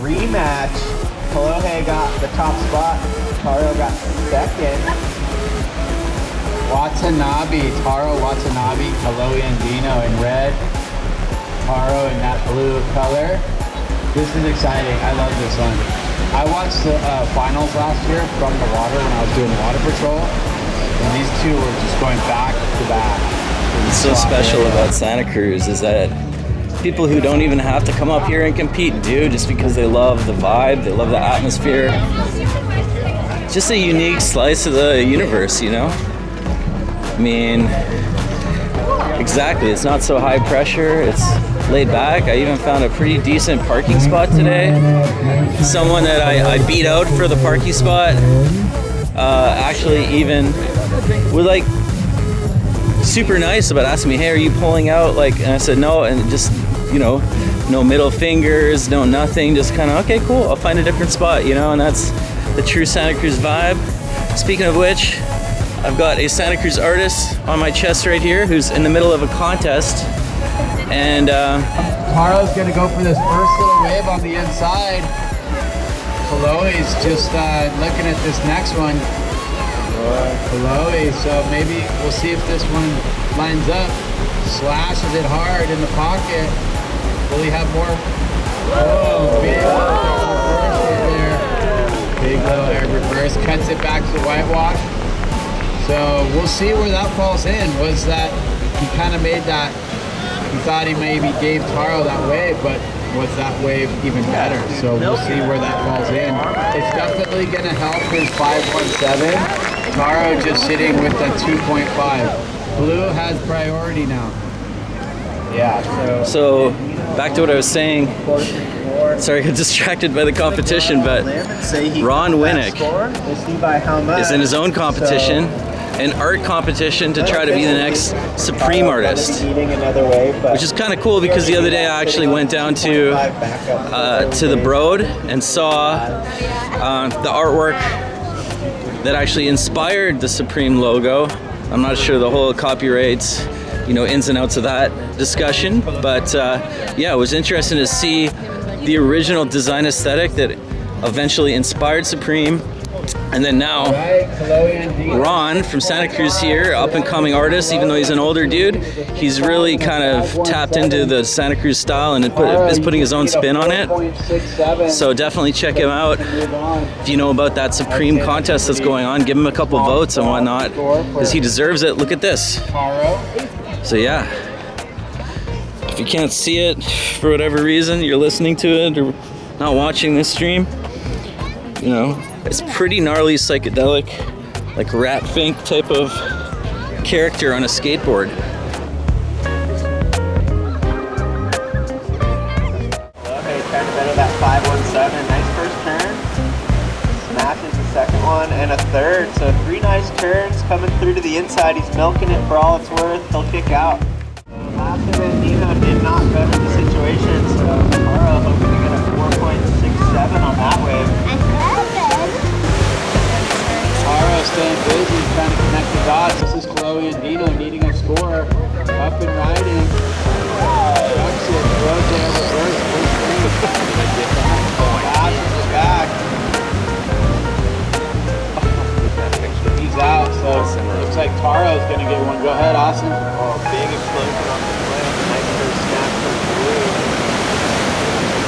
rematch. Kolohe got the top spot. Taro got second. Watanabe, Taro Watanabe, Kolohe Andino in red, Taro in that blue color. This is exciting. I love this one. I watched the uh, finals last year from the water when I was doing water patrol, and these two were just going back to back. What's so special about Santa Cruz is that people who don't even have to come up here and compete do just because they love the vibe, they love the atmosphere. Just a unique slice of the universe, you know? I mean, exactly. It's not so high pressure, it's laid back. I even found a pretty decent parking spot today. Someone that I, I beat out for the parking spot uh, actually even was like super nice about asking me, "Hey, are you pulling out?" Like, and I said no, and just you know, no middle fingers, no nothing, just kind of okay, cool. I'll find a different spot, you know, and that's the true Santa Cruz vibe. Speaking of which, I've got a Santa Cruz artist on my chest right here who's in the middle of a contest, and uh, Carl's gonna go for this first little wave on the inside. Kolohe's just uh, looking at this next one. Kolohe, so maybe we'll see if this one lines up. Slashes it hard in the pocket. Will he have more? Oh, big reverse right there. Big little air reverse. Cuts it back to the whitewash. So we'll see where that falls in. Was that he kind of made that? He thought he maybe gave Taro that wave, but was that wave even better? So we'll see where that falls in. It's definitely going to help his 517. Taro just sitting with the 2.5. Blue has priority now. Yeah, so. Back to what I was saying. Sorry, I got distracted by the competition, but Ron Winnick is in his own competition, an art competition to try to be the next Supreme artist. Which is kind of cool because the other day I actually went down to uh, to the Broad and saw uh, the artwork that actually inspired the Supreme logo. I'm not sure the whole copyrights, you know, ins and outs of that discussion, but uh, yeah, it was interesting to see the original design aesthetic that eventually inspired Supreme, and then now Ron from Santa Cruz here, up and coming artist, even though he's an older dude, he's really kind of tapped into the Santa Cruz style and is putting his own spin on it. So definitely check him out. If you know about that Supreme contest that's going on, give him a couple votes and whatnot, because he deserves it. Look at this. So yeah, if you can't see it for whatever reason, you're listening to it or not watching this stream, you know, it's pretty gnarly psychedelic, like rat fink type of character on a skateboard. And a third. So three nice turns coming through to the inside. He's milking it for all it's worth. He'll kick out. Massive and Dino did not the situation. So Taro hoping to get a 4.67 on that wave. Taro staying busy, trying to connect the dots. This is Kolohe Andino needing a score. Up and riding. Like Taro's gonna get one. Go ahead, Austin. Oh, big explosion on the play. Nice first snap from Blue.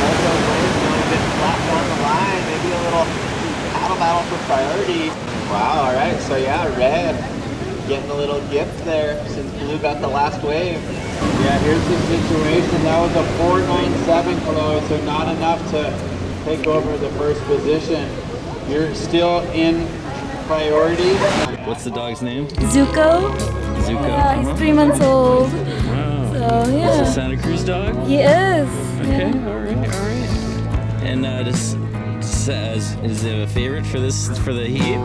Also, going a bit flat down the line. Maybe a little paddle battle for priority. Wow, all right. So yeah, Red getting a little gift there since Blue got the last wave. Yeah, here's the situation. That was a 497 Kolohe, so not enough to take over the first position. You're still in priority. What's the dog's name? Zuko. Zuko. Yeah, he's uh-huh. three months old. Wow. So It's a. Santa Cruz dog? He is. Okay, yeah. all right, all right. And uh, just says, is it a favorite for this for the heat?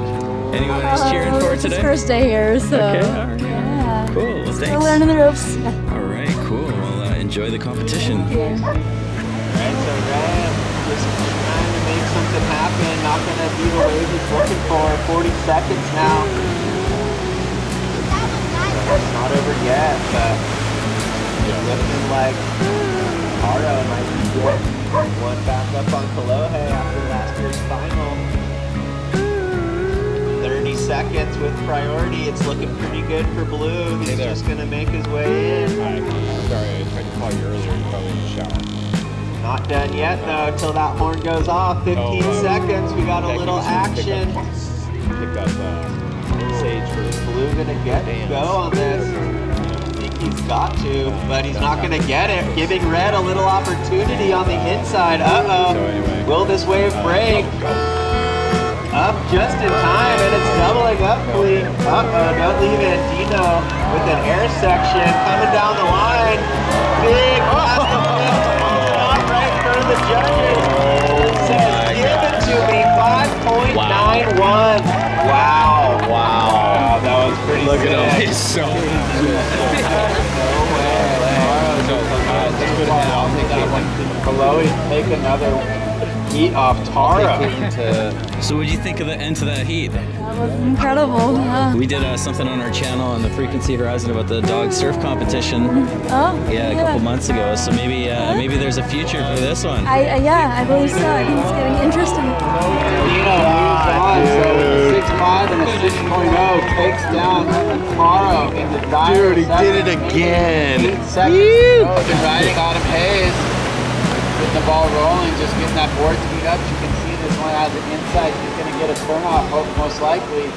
Anyone who's cheering Oh, for it it's his today? first day here, so. Okay, all right. Yeah. Cool. Well, Still thanks. learning the ropes. All right, cool. Well, uh, enjoy the competition. Right, so Red just trying to make something happen. Not gonna be the wave he's looking for. 40 seconds now. So it's not over yet, but it's looking like might be getting one back up on Kolohe after last year's final. 30 seconds with priority. It's looking pretty good for Blue. He's just gonna make his way in. Sorry, I tried to call you earlier. You're probably in the shower. Not done yet though, till that horn goes off. 15 Oh, seconds. We got a little give us your action. Pick up uh, Sage for Blue gonna get go on this. I think he's got to, but he's not going to get it. Giving Red a little opportunity on the inside. Uh oh. Will this wave break? Up just in time, and it's doubling up, Clee. Uh oh, don't leave it. Dino with an air section coming down the line. Big lift. Right in front of the judges. Says, give it to me. 5.91. Wow. Wow. That was Look at him. He's so Kolohe, take another heat off Taro. So, what do you think of the end to that heat? That was incredible. Yeah. We did uh, something on our channel on the Frequency Horizon about the dog surf competition. Oh, Yeah, a couple months ago. So maybe uh, maybe there's a future for this one. I, I yeah, I believe so. I think it's getting interesting. Dino moves on, so with a 6.5 and a 6.0 takes down Taro in the dire Dude, he did it again. Eight seconds. Oh, been riding Autumn Hays. Getting the ball rolling, just getting that board speed up. You can see this one has the inside. She's going to get a turn off, hope most likely.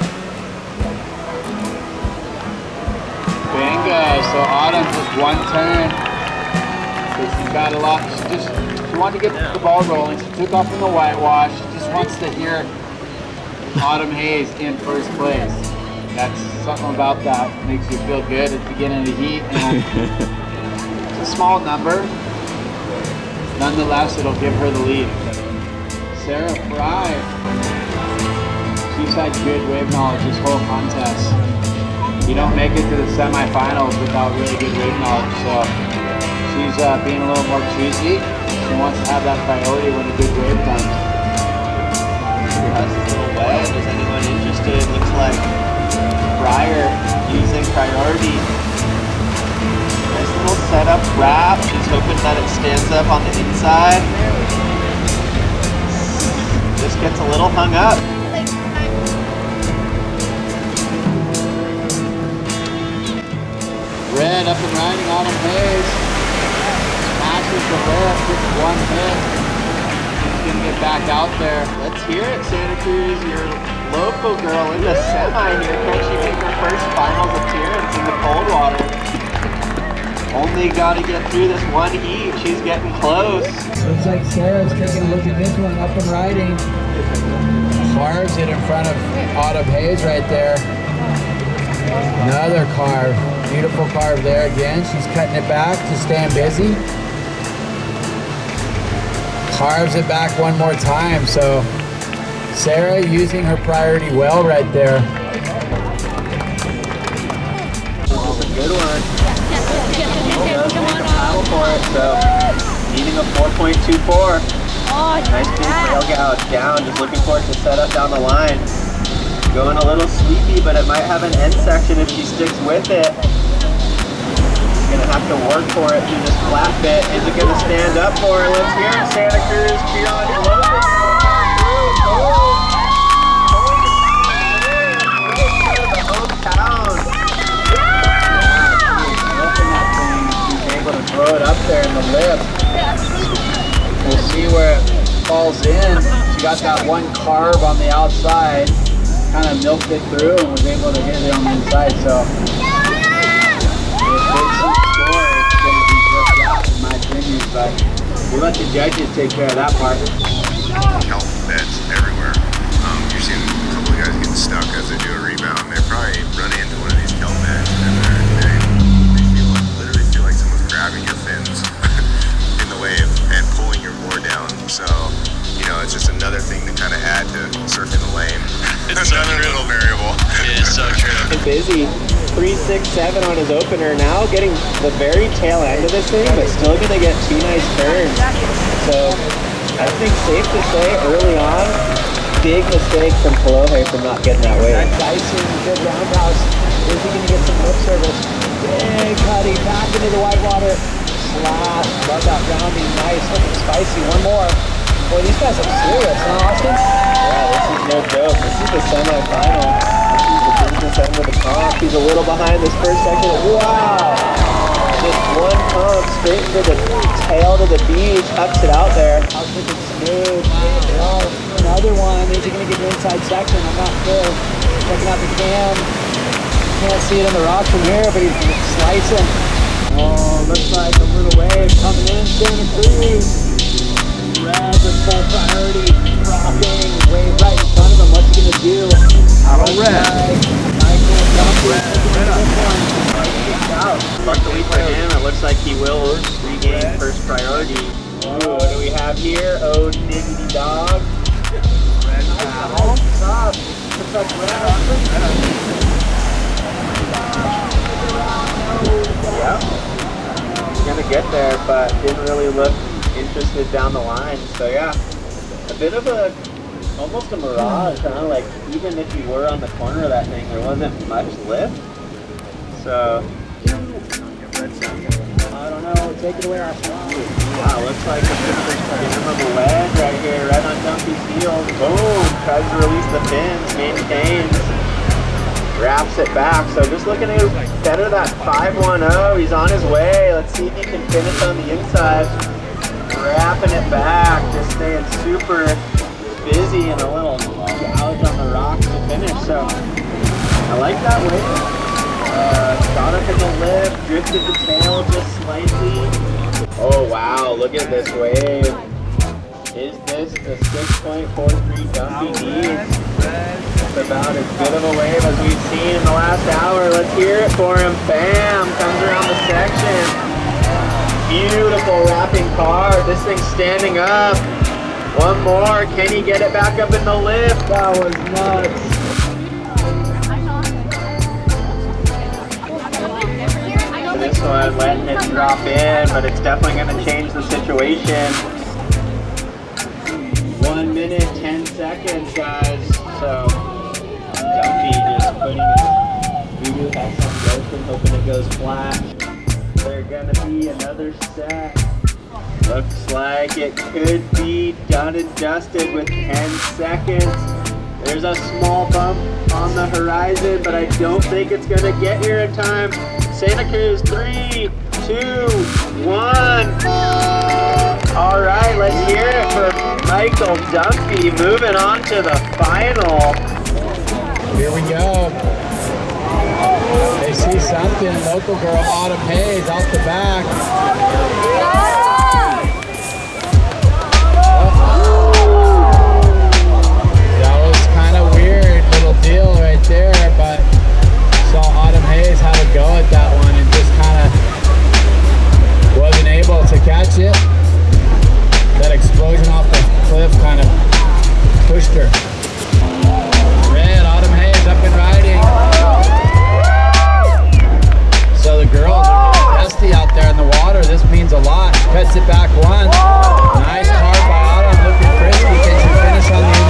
Bingo. So Autumn just one turn. She's got a lot. She just she wanted to get the ball rolling. She took off in the whitewash. She just wants to hear Autumn Hays in first place. That's something about that makes you feel good at the beginning of the heat. And it's a small number. Nonetheless, it'll give her the lead. Sarah Fry. She's had good wave knowledge this whole contest. You don't make it to the semifinals without really good wave knowledge, so she's uh, being a little more choosy. She wants to have that priority when a good wave comes. That's a little wedge. Is anyone interested? Looks like Fryer using priority. Nice little setup wrap. She's hoping that it stands up on the inside. Just gets a little hung up. Red up and riding Autumn Hays. Smashes the lip, gets one hit. He's gonna get back out there. Let's hear it, Santa Cruz. Your local girl in the semi here. Can she make her first finals appearance in the cold water? Only gotta get through this one heat. She's getting close. Looks like Sarah's taking a look at this one, up and riding. Carves it in front of Autumn Hays right there. Another carve. Beautiful carve there again. She's cutting it back, just staying busy. Carves it back one more time. So Sarah using her priority well right there. Good one. Battle for it. So needing a 4.24. Oh, Nice big rail gouge down. Just looking for it to set up down the line. Going a little sleepy, but it might have an end section if she sticks with it. Gonna have to work for it through this flat bit. Is it gonna stand up for her? Let's hear it, Santa Cruz. Cheer on it up there in the lip. We'll see where it falls in. She got that one carb on the outside, kind of milked it through and was able to hit it on the inside. So. But we'll let the judges take care of that part. kelp beds everywhere. Um, you're seeing a couple of guys getting stuck it's just another thing to kind of add to surfing the lane. It's another little variable. It is so true. busy. Three, six, seven on his opener. Now getting the very tail end of this thing, but still going to get two nice turns. So I think safe to say early on, big mistake from Kolohe for not getting that wave. Dyson, good roundhouse. Is he going to get some lip service? Big cutty, back into the white water. Slash, love that rounding, nice, looking spicy. One more. Boy, these guys are serious, huh, Austin? Yeah, this is no joke. This is the semifinal. This is the end of the comp. He's a little behind this first section. Wow! Just one pump straight to the tail to the beach, ups it out there. How's looking smooth? Oh, another one. Is he going to get the inside section? I'm not sure. Checking out the cam. Can't see it in the rocks from here, but he's slicing. Oh, looks like a little wave coming in Santa Cruz. Red with priority, dropping, wave right in front of him. What's he gonna do? Out of red. Michael Dunphy this one. Luckily for him, it looks like he will regain first priority. What do we have here? Oh, diggity dog. Oh, stop. Looks like Yep. He's gonna get there, but didn't really look interested down the line. So yeah, a bit of a, almost a mirage, huh? Like even if you were on the corner of that thing, there wasn't much lift. So, I don't know, take it away, Ashley. Wow, looks like a bit of a wedge right here, right on Dunphy's heel. Boom, tries to release the pins, maintains wraps it back. So just looking to better that 5-1-0. He's on his way. Let's see if he can finish on the inside. Wrapping it back, just staying super busy and a little gouge on the rocks to finish. So I like that wave. Uh, got up in the lift, drifted the tail just slightly. Oh wow, look at this wave. Is this the 6.43 Dunphy needs? It's about as good of a wave as we've seen in the last hour. Let's hear it for him. Bam! Comes around the section. Beautiful wrapping card. This thing's standing up. One more. Can he get it back up in the lift? That was nuts. This one letting it drop in, but it's definitely going to change the situation. One minute, 10 seconds, guys. So, Dunphy just putting it. Voodoo has some ghosting, hoping it goes flat. They're gonna be another set. Looks like it could be done and dusted with 10 seconds. There's a small bump on the horizon, but I don't think it's gonna get here in time. Santa Cruz, three, two, one. All right, let's hear it for Michael Dunphy moving on to the final. Here we go. See something. Local girl Autumn Hays off the back. That was kind of weird little deal right there, but saw Autumn Hays had go at that one and just kind of wasn't able to catch it. That explosion off the cliff kind of pushed her. Red, Autumn Hays up and riding. So the girls are dusty out there in the water. This means a lot. Cuts it back once. Nice card by Autumn, looking crispy. Can she finish on the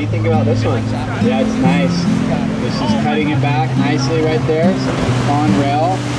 do you think about this one? Yeah, it's nice. This is cutting it back nicely right there. On rail.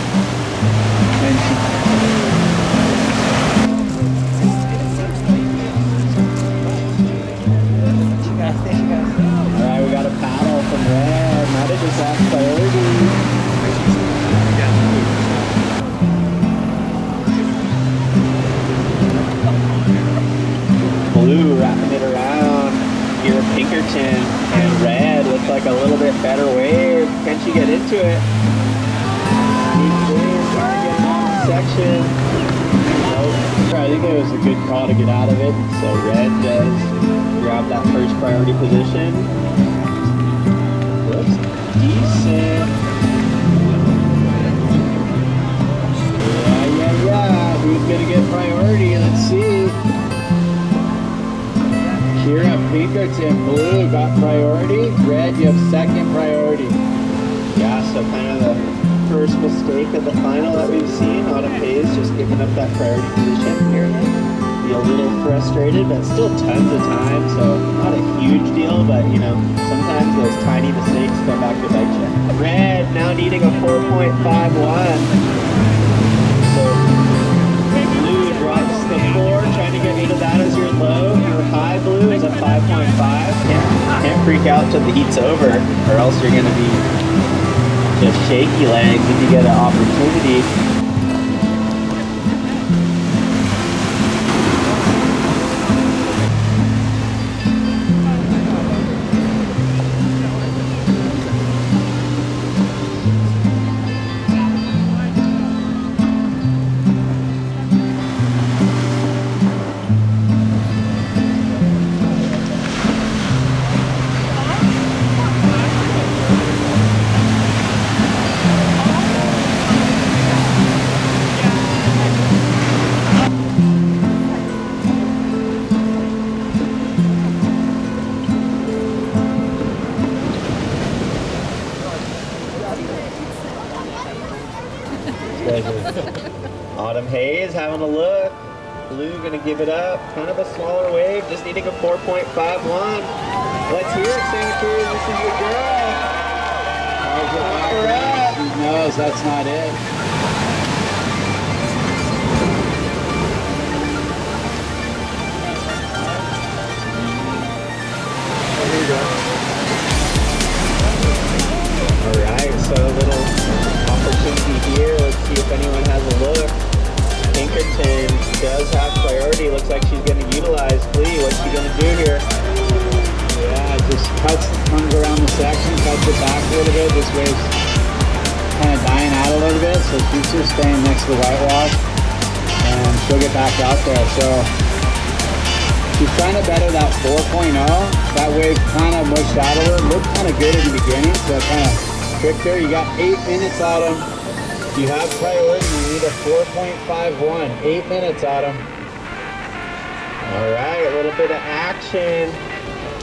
Still tons of time, so not a huge deal, but you know, sometimes those tiny mistakes come back to bite you. Red now needing a 4.51. So blue drops the four, trying to get of that as your low. Your high blue is a 5.5. Can't, can't freak out till the heat's over, or else you're gonna be just shaky legs if you get an opportunity. Needing a 4.51. Let's hear it, Santa Cruz. This is your girl. Correct. She knows that's not it. All right, so a little opportunity here. Let's see if anyone has a look. Pinkerton does have priority. Looks like she's going to utilize What's going to do here? Yeah, just cuts, comes around the section, cuts it back a little bit. This wave's kind of dying out a little bit, so she's just staying next to the whitewash, and she'll get back out there. So she's trying to better that 4.0. That wave kind of mushed out of her. Looked kind of good in the beginning, so kind of tricked her. You got eight minutes them. You have priority. You need a 4.51. Eight minutes them. All right, a little bit of action.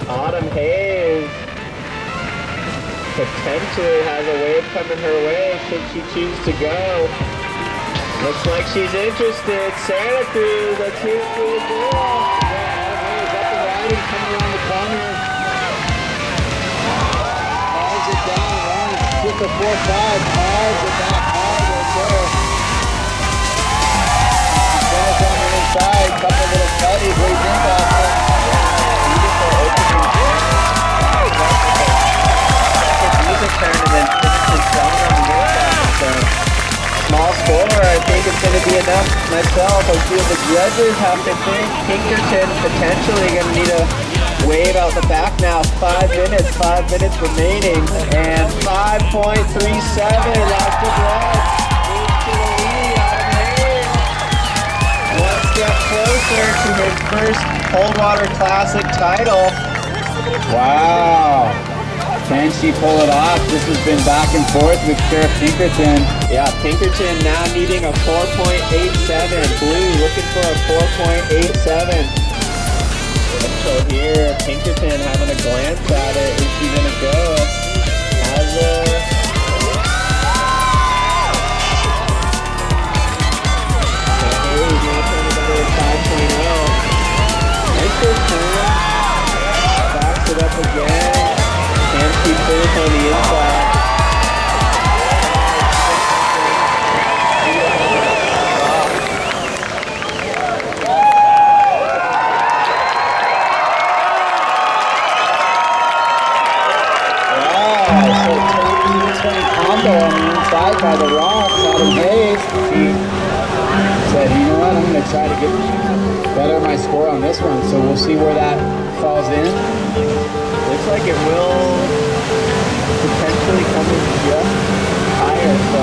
Autumn Hays potentially has a wave coming her way should she choose to go. Looks like she's interested. Santa Cruz, let's hear it for the girl. Riding, coming around the corner. Pause it down, runs, just a 4-5, pause it back on inside, couple little cutties, weighs in back there. Beautiful opening Music tournament, Pinkerton down on the north so small score. I think it's going to be enough myself. I feel the judges have to think Pinkerton potentially going to need a wave out the back now. Five minutes, five minutes remaining, and 5.37 last of blood. Closer to his first Coldwater Classic title. Wow. Can she pull it off? This has been back and forth with Sheriff Pinkerton. Yeah, Pinkerton now needing a 4.87. Blue looking for a 4.87. So here, Pinkerton having a glance at it. Is she gonna go? Has a Nice first turn. Backs it up again. On the inside? By the rocks. Autumn Hays. He said, you know what, I'm going to try to get better my score on this one. So we'll see where that falls in. Looks like it will potentially come in just higher. So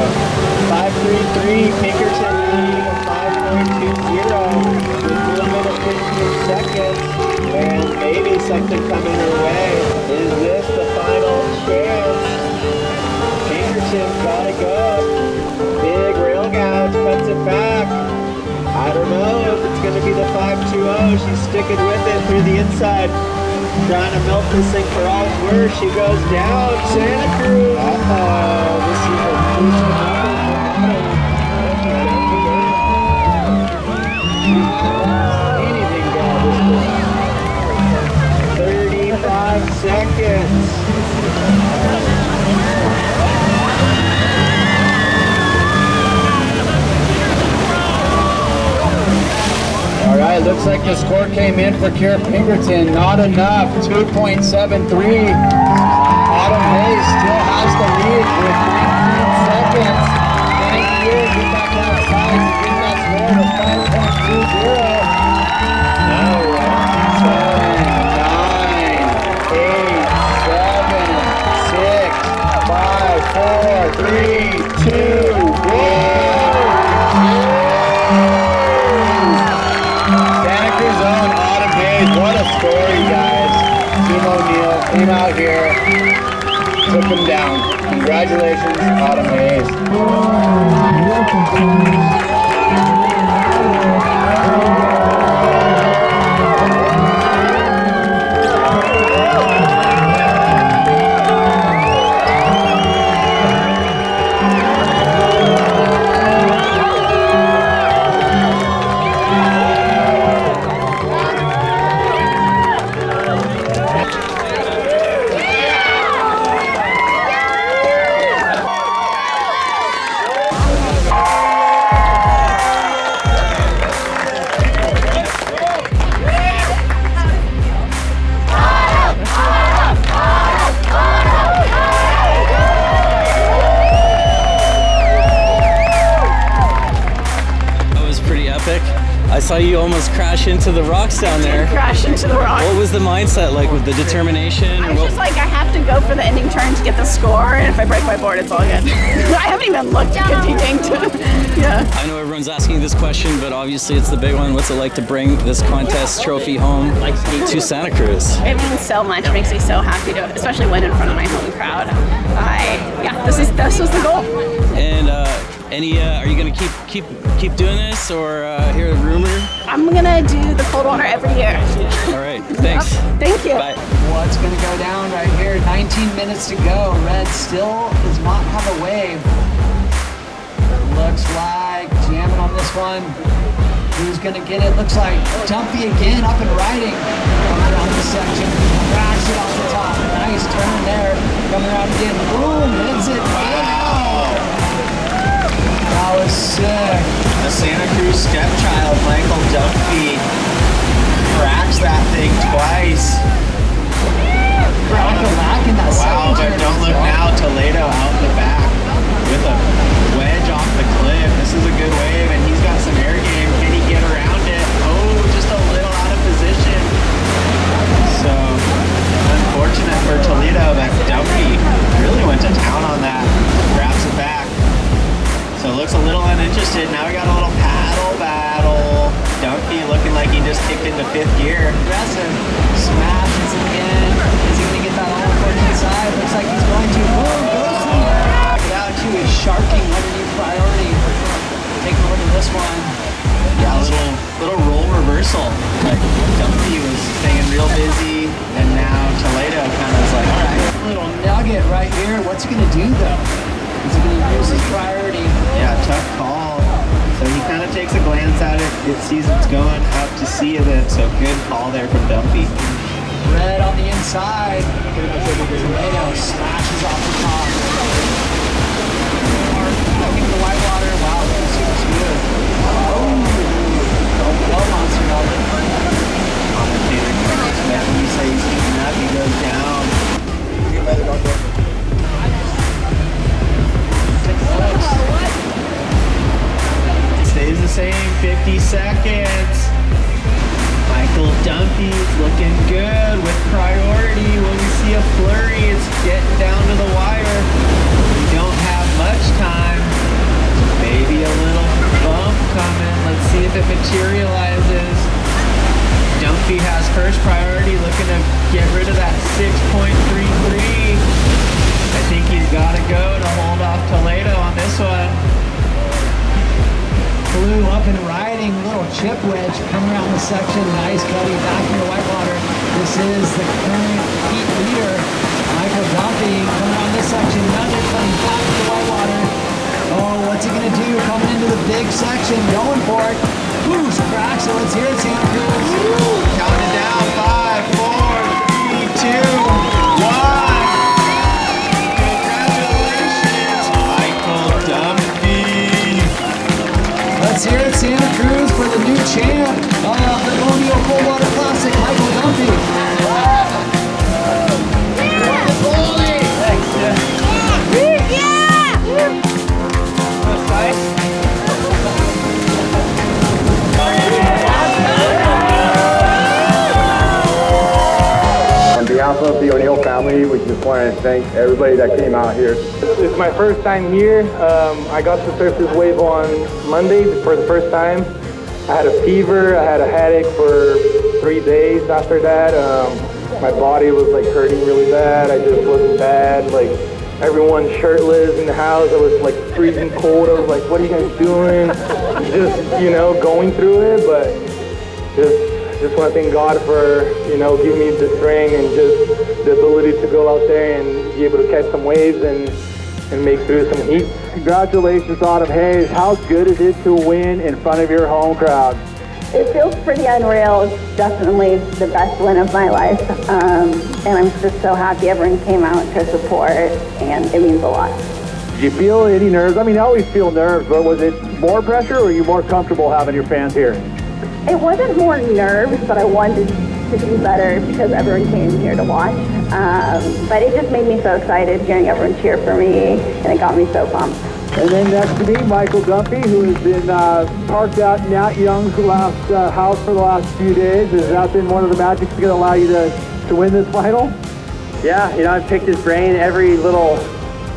533 Pinkerton leading a 5.20 with a little bit of 15 seconds. And maybe something coming her way. Is this the final chance? Pinkerton's gotta go. Big rail gouge cuts it back. I don't know if it's going to be the 520. She's sticking with it through the inside. Trying to milk this thing for all it's worth. She goes down. Santa Cruz. Uh-oh. This is a to Anything bad this point. 35 seconds. All right, looks like the score came in for Kara Pinkerton. Not enough. 2.73. Autumn Hays still has the lead with 19 seconds. Thank you. Get back outside to get that score to 5.20. All right. 10, 9, 8, 7, 6, 5, 4, 3, 2, came out here, took him down. Congratulations, Autumn Hays. That crash into the rocks down there. crash into the rocks. What was the mindset like with the determination? I was just like, I have to go for the ending turn to get the score, and if I break my board, it's all good. I haven't even looked at competing to, yeah. I know everyone's asking this question, but obviously it's the big one. What's it like to bring this contest trophy home to Santa Cruz? It means so much. It makes me so happy to, especially when in front of my home crowd. I, yeah, this is this was the goal. And uh, any, uh, are you gonna keep keep keep doing this, or uh, hear a rumor? I'm gonna do the cold water every year. All right, thanks. Oh, thank you. Bye. What's going to go down right here? 19 minutes to go. Red still does not have a wave. Looks like jamming on this one. Who's going to get it? Looks like Dunphy again up and riding. Coming around this section. Cracks it off the top. Nice turn there. Coming around again. Boom. Hits it. Wow. That was sick. The Santa Cruz stepchild, Michael Dunphy, cracks that thing twice. Crack a lack in that Wow, but don't look now, Toledo out in the back with a wedge off the cliff. This is a good wave, and he's got some air game. Can he get around it? Oh, just a little out of position. So, unfortunate for Toledo, but Dunphy really went to town on that. Grabs it back. So it looks a little uninterested. Now we got a little paddle battle. Dunphy looking like he just kicked into fifth gear. Aggressive. Smashes it in. Is he going to get that all foot inside? Looks like he's going to. Boom, goes to the Down to his sharking underneath priority. Take a look at this one. Yeah, a little little role reversal. Like Dunphy was staying real busy, and now Toledo kind of was like, all right. Little nugget right here. What's he going to do though? Is he going to use his priority? Yeah, tough call. So he kind of takes a glance at it. It sees it's going up to sea of it. So good call there from Dunphy. Red on the inside. Tomato smashes off the top. Back into the white water. Wow, this looks good. Oh, don't blow monster melon. Commentator Smith, when you say he's keeping up, he goes down. Stays the same, 50 seconds. Michael Dunphy's looking good with priority. When we see a flurry, it's getting down to the wire. We don't have much time. Maybe a little bump coming. Let's see if it materializes. Dunphy has first priority, looking to get rid of that 6.33. chip wedge coming around the section. Nice cutty back into whitewater. This is the current heat leader, Michael Dunphy, coming around this section. Another cutty back to whitewater. Oh, what's he gonna do? Coming into the big section, going for it. Who's crack? So let's hear it, Santa down. Five, new champ of the O'Neill Coldwater Classic, Michael Dunphy. On behalf of the O'Neill family, we just want to thank everybody that came out here. It's my first time here. Um, I got to surf this wave on Monday for the first time. I had a fever. I had a headache for three days after that. Um, my body was like hurting really bad. I just wasn't bad. Like everyone shirtless in the house. I was like freezing cold. I was like, what are you guys doing? just, you know, going through it. But just just want to thank God for, you know, giving me the strength and just the ability to go out there and be able to catch some waves and, and make through some heat. Congratulations, Autumn Hays. How good is it to win in front of your home crowd? It feels pretty unreal. It's definitely the best win of my life. Um, and I'm just so happy everyone came out to support, and it means a lot. Did you feel any nerves? I mean, I always feel nerves, but was it more pressure or are you more comfortable having your fans here? It wasn't more nerves, but I wanted to do better because everyone came here to watch. Um, but it just made me so excited hearing everyone cheer for me, and it got me so pumped. And then next to me, Michael Dunphy, who has been uh, parked out in Nat Young's last uh, house for the last few days. Has that been one of the magics going to allow you to, to win this final? Yeah, you know, I've picked his brain every little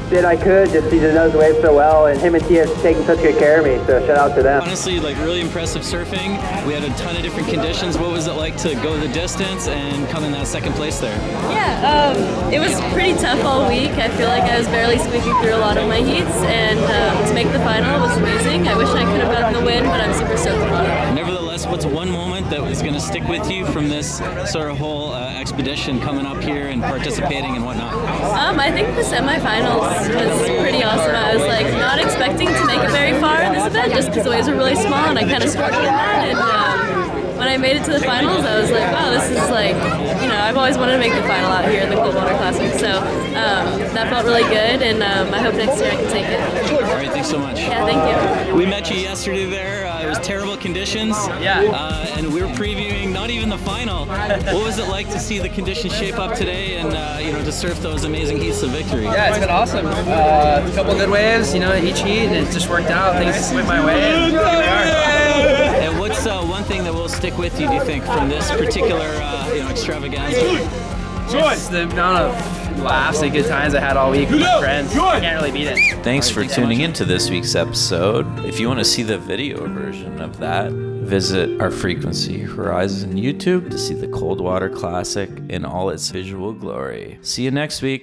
bit I could just he just knows the wave so well, and him and Tia have taken such good care of me, so shout out to them. Honestly, like really impressive surfing. We had a ton of different conditions. What was it like to go the distance and come in that second place there? Yeah, um, it was pretty tough all week. I feel like I was barely squeaking through a lot of my heats, and um, to make the final was amazing. I wish I could have gotten the win, but I'm super stoked about it. Nevertheless, what's one moment that was going to stick with you from this sort of whole uh, expedition coming up here and participating and whatnot? Um, I think the semifinals was pretty awesome. I was like not expecting to make it very far in this event just because the waves were really small, and I kind of struggled in that. And um, when I made it to the finals, I was like, wow, this is like, you know, I've always wanted to make the final out here in the Coldwater Classic. So um, that felt really good, and um, I hope next year I can take it. All right, thanks so much. Yeah, thank you. We met you yesterday there. Uh, it was terrible conditions. Yeah. Uh, and we were previewing not even the final. what was it like to see the conditions shape up today and uh, you know to surf those amazing heats of victory? Yeah, it's been awesome. Uh, a couple good waves, you know, each heat, and it just worked out. Things just went my way, and here we are. And what's uh, one thing that will stick with you, do you think, from this particular uh, you know extravaganza? Just the amount of laughs and good times I had all week with my friends. I can't really beat it. Thanks for tuning in to this week's episode. If you want to see the video version of that, visit our Frequency Horizon YouTube to see the Coldwater Classic in all its visual glory. See you next week.